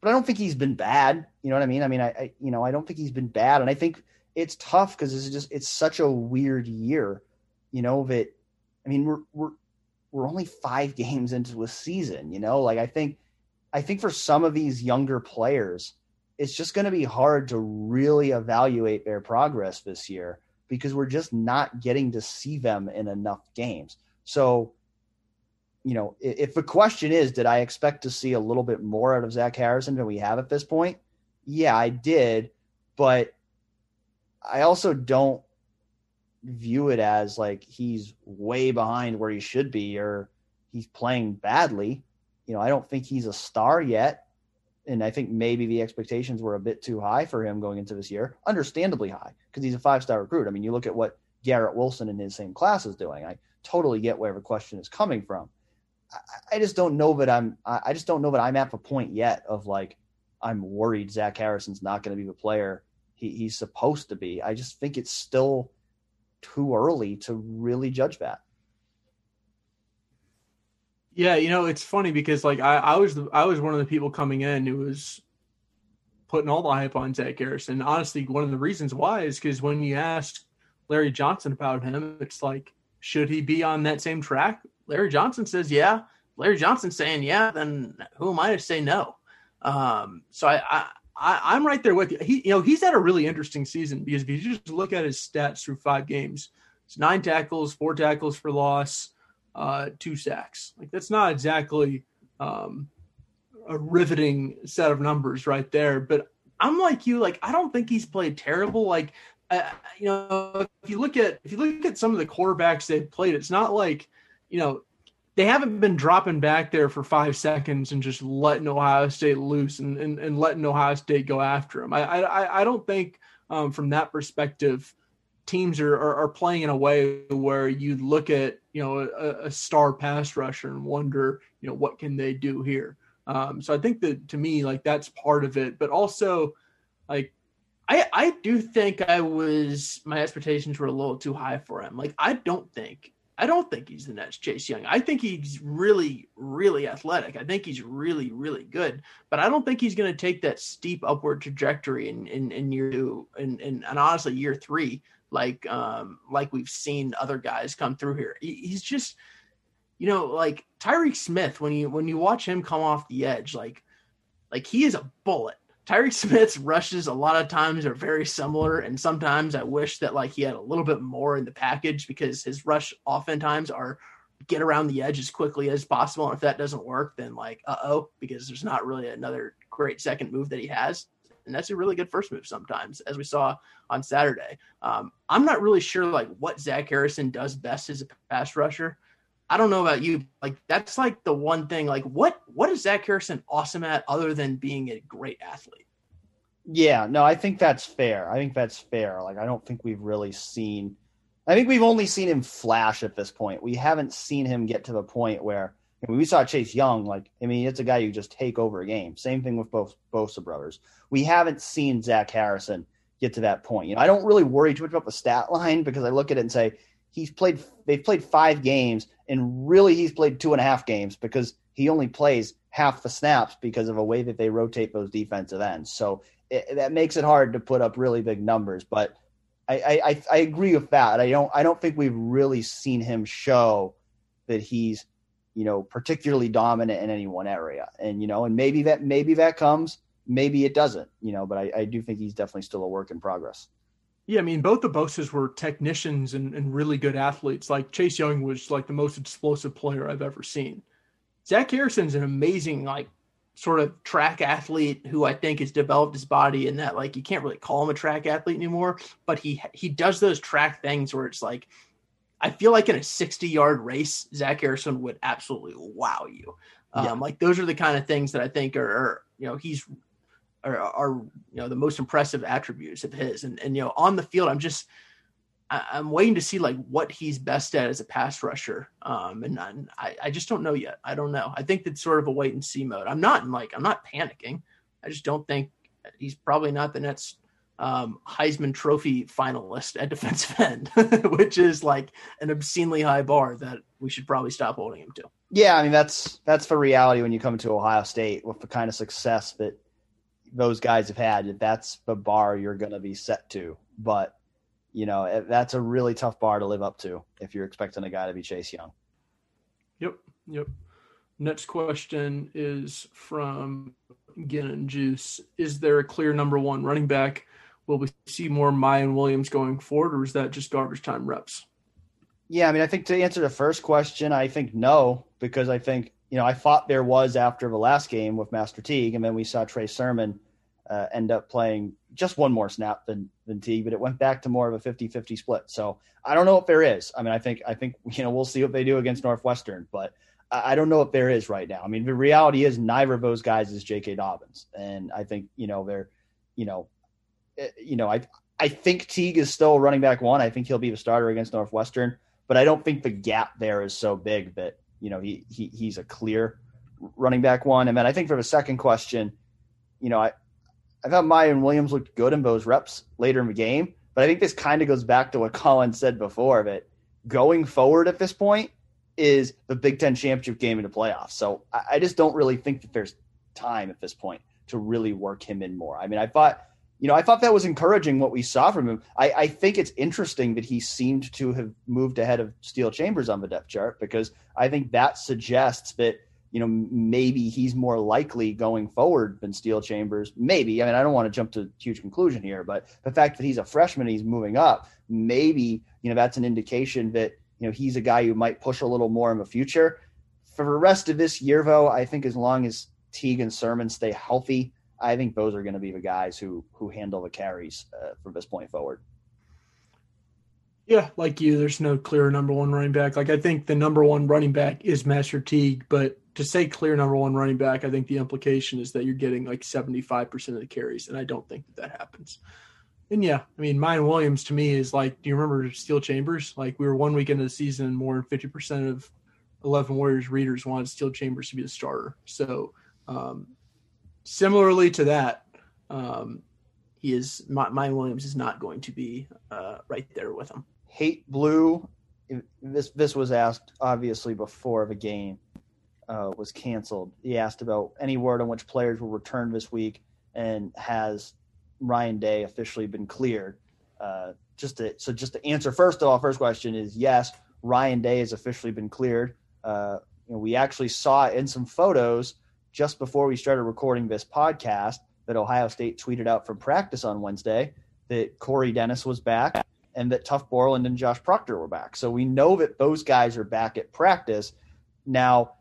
but I don't think he's been bad. You know what I mean? I mean, I, I you know, I don't think he's been bad, and I think it's tough because it's just it's such a weird year. You know that, I mean, we're we're we're only five games into a season. You know, like I think, I think for some of these younger players, it's just going to be hard to really evaluate their progress this year because we're just not getting to see them in enough games. So you know, if the question is, did I expect to see a little bit more out of Zach Harrison than we have at this point? Yeah, I did, but I also don't view it as like he's way behind where he should be or he's playing badly. You know, I don't think he's a star yet. And I think maybe the expectations were a bit too high for him going into this year, understandably high, because he's a five star recruit. I mean, you look at what Garrett Wilson in his same class is doing. I totally get where the question is coming from. I, just don't know that I'm. I just don't know that I'm at the point yet of like I'm worried Zach Harrison's not going to be the player he, he's supposed to be. I just think it's still too early to really judge that. Yeah, you know, it's funny because like I, I was the, I was one of the people coming in who was putting all the hype on Zach Harrison. Honestly, one of the reasons why is because when you ask Larry Johnson about him, it's like, should he be on that same track? Larry Johnson says yeah. Larry Johnson saying yeah, then who am I to say no? Um, so I, I, I am right there with you. He you know he's had a really interesting season because if you just look at his stats through five games, it's nine tackles, four tackles for loss, uh, two sacks. Like that's not exactly um, a riveting set of numbers right there. But I'm like you, like I don't think he's played terrible. Like uh, you know, if you look at if you look at some of the quarterbacks they've played, it's not like you know they haven't been dropping back there for five seconds and just letting Ohio State loose and, and, and letting Ohio State go after them. I I, I don't think um, from that perspective teams are, are, are playing in a way where you look at you know a, a, star pass rusher and wonder you know what can they do here. Um, so I think that to me like that's part of it, but also like I I do think I was my expectations were a little too high for him. Like I don't think I don't think he's the next Chase Young. I think he's really, really athletic. I think he's really, really good. But I don't think he's going to take that steep upward trajectory in, in, in year two and, and, and honestly year three, like um, like we've seen other guys come through here. He's just, you know, like Tyreke Smith. When you when you watch him come off the edge, like like he is a bullet. Tyreke Smith's rushes a lot of times are very similar, and sometimes I wish that like he had a little bit more in the package because his rush oftentimes are get around the edge as quickly as possible. And if that doesn't work, then like uh oh, because there's not really another great second move that he has. And that's a really good first move sometimes, as we saw on Saturday. Um, I'm not really sure like what Zach Harrison does best as a pass rusher. I don't know about you. Like that's like the one thing. Like what what is Zach Harrison awesome at other than being a great athlete? Yeah, no, I think that's fair. I think that's fair. Like I don't think we've really seen. I think we've only seen him flash at this point. We haven't seen him get to the point where we saw Chase Young. Like I mean, it's a guy you just take over a game. Same thing with both Bosa brothers. We haven't seen Zach Harrison get to that point. You know, I don't really worry too much about the stat line because I look at it and say he's played. They've played five games and really he's played two and a half games because he only plays half the snaps because of a way that they rotate those defensive ends. So it, that makes it hard to put up really big numbers. But I, I, I agree with that. I don't I don't think we've really seen him show that he's you know particularly dominant in any one area. And you know, and maybe that maybe that comes, maybe it doesn't. You know, but I, I do think he's definitely still a work in progress. Yeah, I mean, both the Bosas were technicians and, and really good athletes. Like Chase Young was like the most explosive player I've ever seen. Zach Harrison's an amazing, like, sort of track athlete who I think has developed his body in that like you can't really call him a track athlete anymore, but he he does those track things where it's like I feel like in a 60 yard race, Zach Harrison would absolutely wow you. Um, yeah. Like those are the kind of things that I think are, are you know he's are, are you know the most impressive attributes of his. And and you know on the field, I'm just I, am waiting to see like what he's best at as a pass rusher. Um, and I I just don't know yet. I don't know. I think that's sort of a wait and see mode. I'm not like I'm not panicking. I just don't think he's probably not the next um, Heisman Trophy finalist at defensive end, which is like an obscenely high bar that we should probably stop holding him to. Yeah, I mean that's that's the reality when you come to Ohio State with the kind of success that those guys have had, that's the bar you're going to be set to. But you know that's a really tough bar to live up to if you're expecting a guy to be Chase Young. Yep, yep. Next question is from Gin and Juice. Is there a clear number one running back? Will we see more Miyan Williams going forward, or is that just garbage time reps? Yeah, I mean, I think to answer the first question, I think no, because I think you know I thought there was after the last game with Master Teague, and then we saw Trey Sermon uh, end up playing just one more snap than than Teague, but it went back to more of a 50-50 split. So I don't know if there is. I mean, I think I think you know we'll see what they do against Northwestern, but I don't know if there is right now. I mean, the reality is neither of those guys is J.K. Dobbins, and I think you know they're you know you know I I think Teague is still running back one. I think he'll be the starter against Northwestern, but I don't think the gap there is so big that you know he, he he's a clear running back one. And then I think for the second question, you know I I thought Miyan Williams looked good in those reps later in the game, but I think this kind of goes back to what Colin said before that going forward at this point is the Big Ten championship game in the playoffs. So I, I just don't really think that there's time at this point to really work him in more. I mean, I thought, you know, I thought that was encouraging what we saw from him. I, I think it's interesting that he seemed to have moved ahead of Steele Chambers on the depth chart because I think that suggests that you know, maybe he's more likely going forward than Steele Chambers. Maybe. I mean, I don't want to jump to huge conclusion here, but the fact that he's a freshman, he's moving up, maybe, you know, that's an indication that, you know, he's a guy who might push a little more in the future. For the rest of this year, though, I think as long as Teague and Sermon stay healthy, I think those are going to be the guys who who handle the carries uh, from this point forward. Yeah, like you, there's no clear number one running back. Like I think the number one running back is Master Teague, but to say clear number one running back, I think the implication is that you're getting like 75% of the carries, and I don't think that that happens. And yeah, I mean, Miyan Williams to me is like, do you remember Steele Chambers? Like we were one week into the season, more than 50% of 11 Warriors readers wanted Steele Chambers to be the starter. So um, similarly to that, um, he is Miyan Williams is not going to be uh, right there with him. Hate blue. This this was asked obviously before the game uh, was canceled. He asked about any word on which players will return this week, and has Ryan Day officially been cleared? Uh, just to, so just to answer first of all, first question is yes, Ryan Day has officially been cleared. Uh, you know, we actually saw in some photos just before we started recording this podcast that Ohio State tweeted out from practice on Wednesday that Corey Dennis was back and that Tuf Borland and Josh Proctor were back. So we know that those guys are back at practice. Now,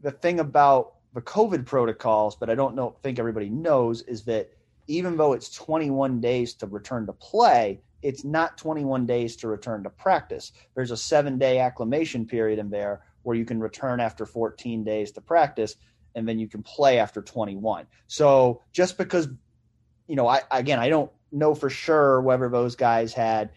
the thing about the COVID protocols, but I don't know think everybody knows, is that even though it's 21 days to return to play, it's not 21 days to return to practice. There's a seven day acclimation period in there where you can return after 14 days to practice and then you can play after 21. So just because, you know, I again, I don't know for sure whether those guys had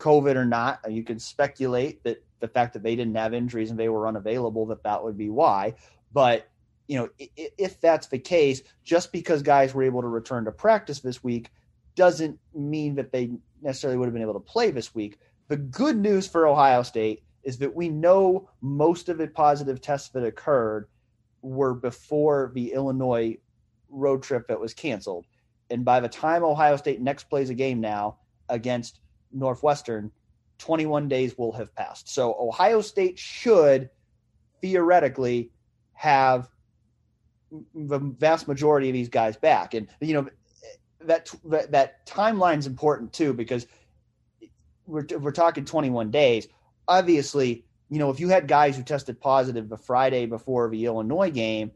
COVID or not. You can speculate that the fact that they didn't have injuries and they were unavailable, that that would be why. But you know, if that's the case, just because guys were able to return to practice this week doesn't mean that they necessarily would have been able to play this week. The good news for Ohio State is that we know most of the positive tests that occurred were before the Illinois road trip that was canceled. And by the time Ohio State next plays a game now against Northwestern, 21 days will have passed. So Ohio State should theoretically have the vast majority of these guys back. And you know that that, that timeline is important too because we're we're talking 21 days. Obviously, you know if you had guys who tested positive the Friday before the Illinois game,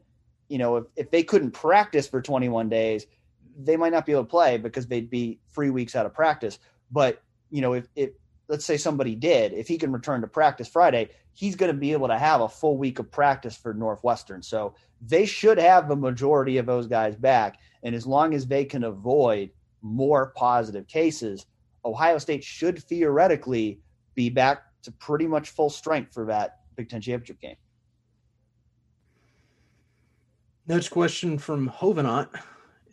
you know if if they couldn't practice for 21 days, they might not be able to play because they'd be three weeks out of practice. But you know if if let's say somebody did, if he can return to practice Friday, he's going to be able to have a full week of practice for Northwestern. So they should have the majority of those guys back. And as long as they can avoid more positive cases, Ohio State should theoretically be back to pretty much full strength for that Big Ten championship game. Next question from Hovenant.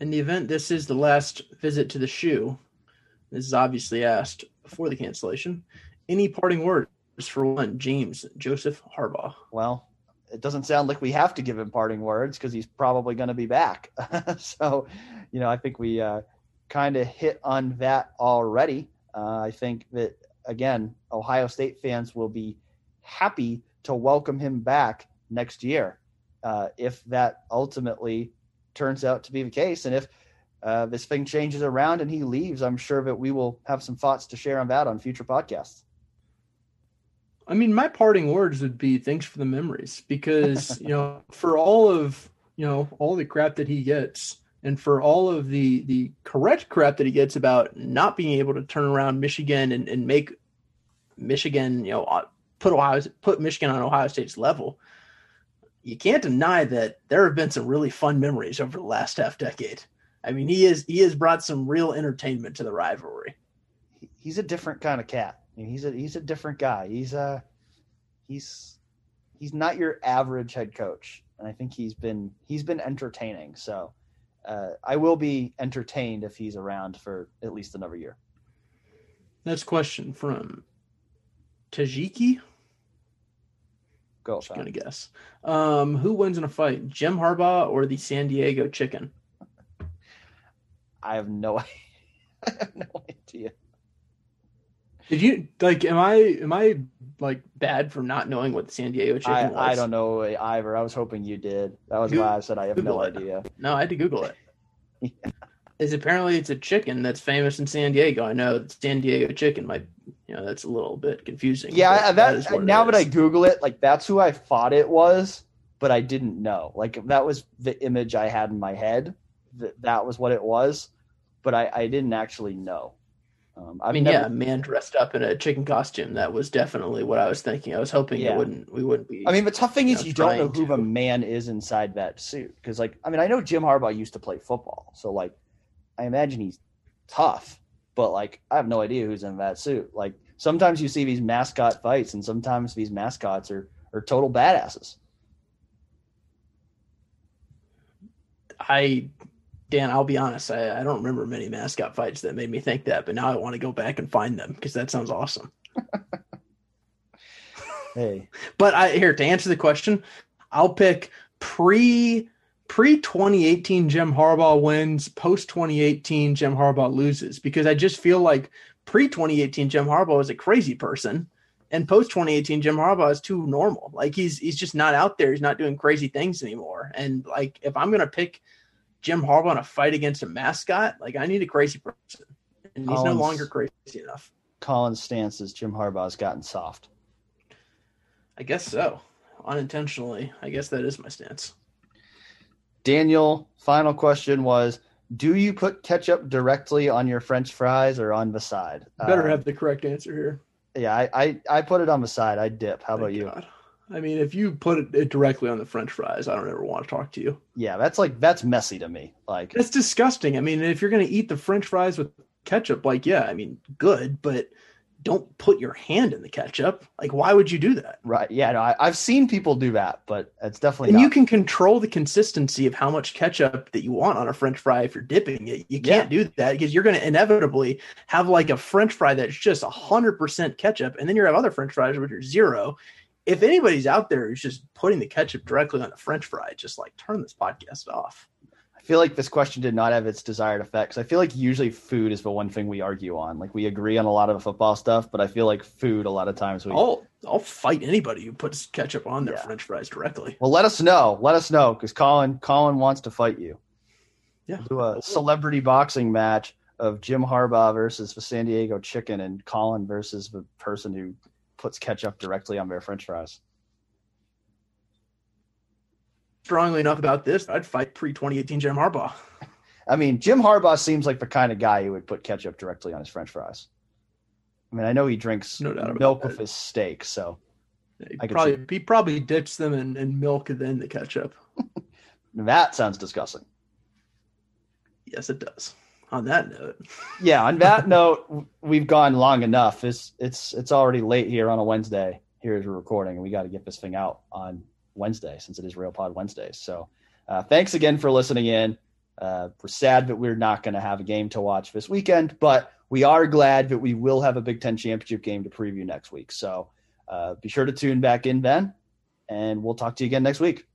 In the event this is the last visit to the shoe, this is obviously asked before the cancellation. Any parting words for one, James Joseph Harbaugh? Well, it doesn't sound like we have to give him parting words because he's probably going to be back. so, you know, I think we uh, kind of hit on that already. Uh, I think that, again, Ohio State fans will be happy to welcome him back next year uh, if that ultimately turns out to be the case. And if uh, this thing changes around and he leaves, I'm sure that we will have some thoughts to share on that on future podcasts. I mean, my parting words would be thanks for the memories because, you know, for all of, you know, all the crap that he gets and for all of the the correct crap that he gets about not being able to turn around Michigan and, and make Michigan, you know, uh, put Ohio put Michigan on Ohio State's level. You can't deny that there have been some really fun memories over the last half decade. I mean, he is he has brought some real entertainment to the rivalry. He's a different kind of cat he's a he's a different guy. He's a uh, he's he's not your average head coach, and I think he's been he's been entertaining. So uh, I will be entertained if he's around for at least another year. Next question from Tajiki. Go. Just gonna guess. Um, who wins in a fight, Jim Harbaugh or the San Diego Chicken? I have no, I have no idea. Did you like? Am I am I like bad for not knowing what the San Diego chicken I, was? I don't know either. I was hoping you did. That was Google, why I said I have Google no it. idea. No, I had to Google it. yeah. Is apparently it's a chicken that's famous in San Diego. I know San Diego chicken might, you know, that's a little bit confusing. Yeah, that, that now that I Google it, like that's who I thought it was, but I didn't know. Like that was the image I had in my head. That that was what it was, but I, I didn't actually know. Um, i mean, never... yeah, man dressed up in a chicken costume. That was definitely what I was thinking. I was hoping yeah. it wouldn't. We wouldn't be. I mean, the tough thing is you, know, you don't know who to... the man is inside that suit because, like, I mean, I know Jim Harbaugh used to play football, so like, I imagine he's tough, but like, I have no idea who's in that suit. Like, sometimes you see these mascot fights, and sometimes these mascots are are total badasses. I Dan, I'll be honest, I, I don't remember many mascot fights that made me think that, but now I want to go back and find them because that sounds awesome. hey. But I here to answer the question, I'll pick pre pre 2018 Jim Harbaugh wins, post 2018 Jim Harbaugh loses because I just feel like pre 2018 Jim Harbaugh is a crazy person and post 2018 Jim Harbaugh is too normal. Like he's he's just not out there. He's not doing crazy things anymore. And like if I'm going to pick Jim Harbaugh in a fight against a mascot, like I need a crazy person, and he's Colin's, no longer crazy enough. Colin's stance is Jim Harbaugh's gotten soft. I guess so, unintentionally. I guess that is my stance. Daniel, final question was: Do you put ketchup directly on your French fries or on the side? better uh, have the correct answer here. Yeah, I, I, I put it on the side. I dip. How Thank about you? God. I mean, if you put it directly on the French fries, I don't ever want to talk to you. Yeah, that's like that's messy to me. Like it's disgusting. I mean, if you're gonna eat the French fries with ketchup, like yeah, I mean, good, but don't put your hand in the ketchup. Like, why would you do that? Right. Yeah. No, I, have seen people do that, but it's definitely. And not. you can control the consistency of how much ketchup that you want on a French fry if you're dipping it. You can't yeah. do that because you're going to inevitably have like a French fry that's just hundred percent ketchup, and then you have other French fries which are zero, if anybody's out there who's just putting the ketchup directly on a French fry, just like turn this podcast off. I feel like this question did not have its desired effects. I feel like usually food is the one thing we argue on. Like we agree on a lot of the football stuff, but I feel like food a lot of times we. I'll I'll fight anybody who puts ketchup on their yeah. French fries directly. Well, let us know. Let us know because Colin Colin wants to fight you. Yeah, do a celebrity boxing match of Jim Harbaugh versus the San Diego Chicken and Colin versus the person who puts ketchup directly on their French fries. Strongly enough about this, I'd fight pre 2018 Jim Harbaugh. I mean, Jim Harbaugh seems like the kind of guy who would put ketchup directly on his French fries. I mean, I know he drinks no milk with his steak, so he probably see. he probably dips them in, in milk and then the ketchup. that sounds disgusting. Yes, it does on that note. yeah, on that note, we've gone long enough. It's it's it's already late here on a Wednesday. Here as we're recording, and we got to get this thing out on Wednesday since it is Real Pod Wednesdays. So, uh, thanks again for listening in. Uh, we're sad that we're not going to have a game to watch this weekend, but we are glad that we will have a Big Ten championship game to preview next week. So, uh, be sure to tune back in then, and we'll talk to you again next week.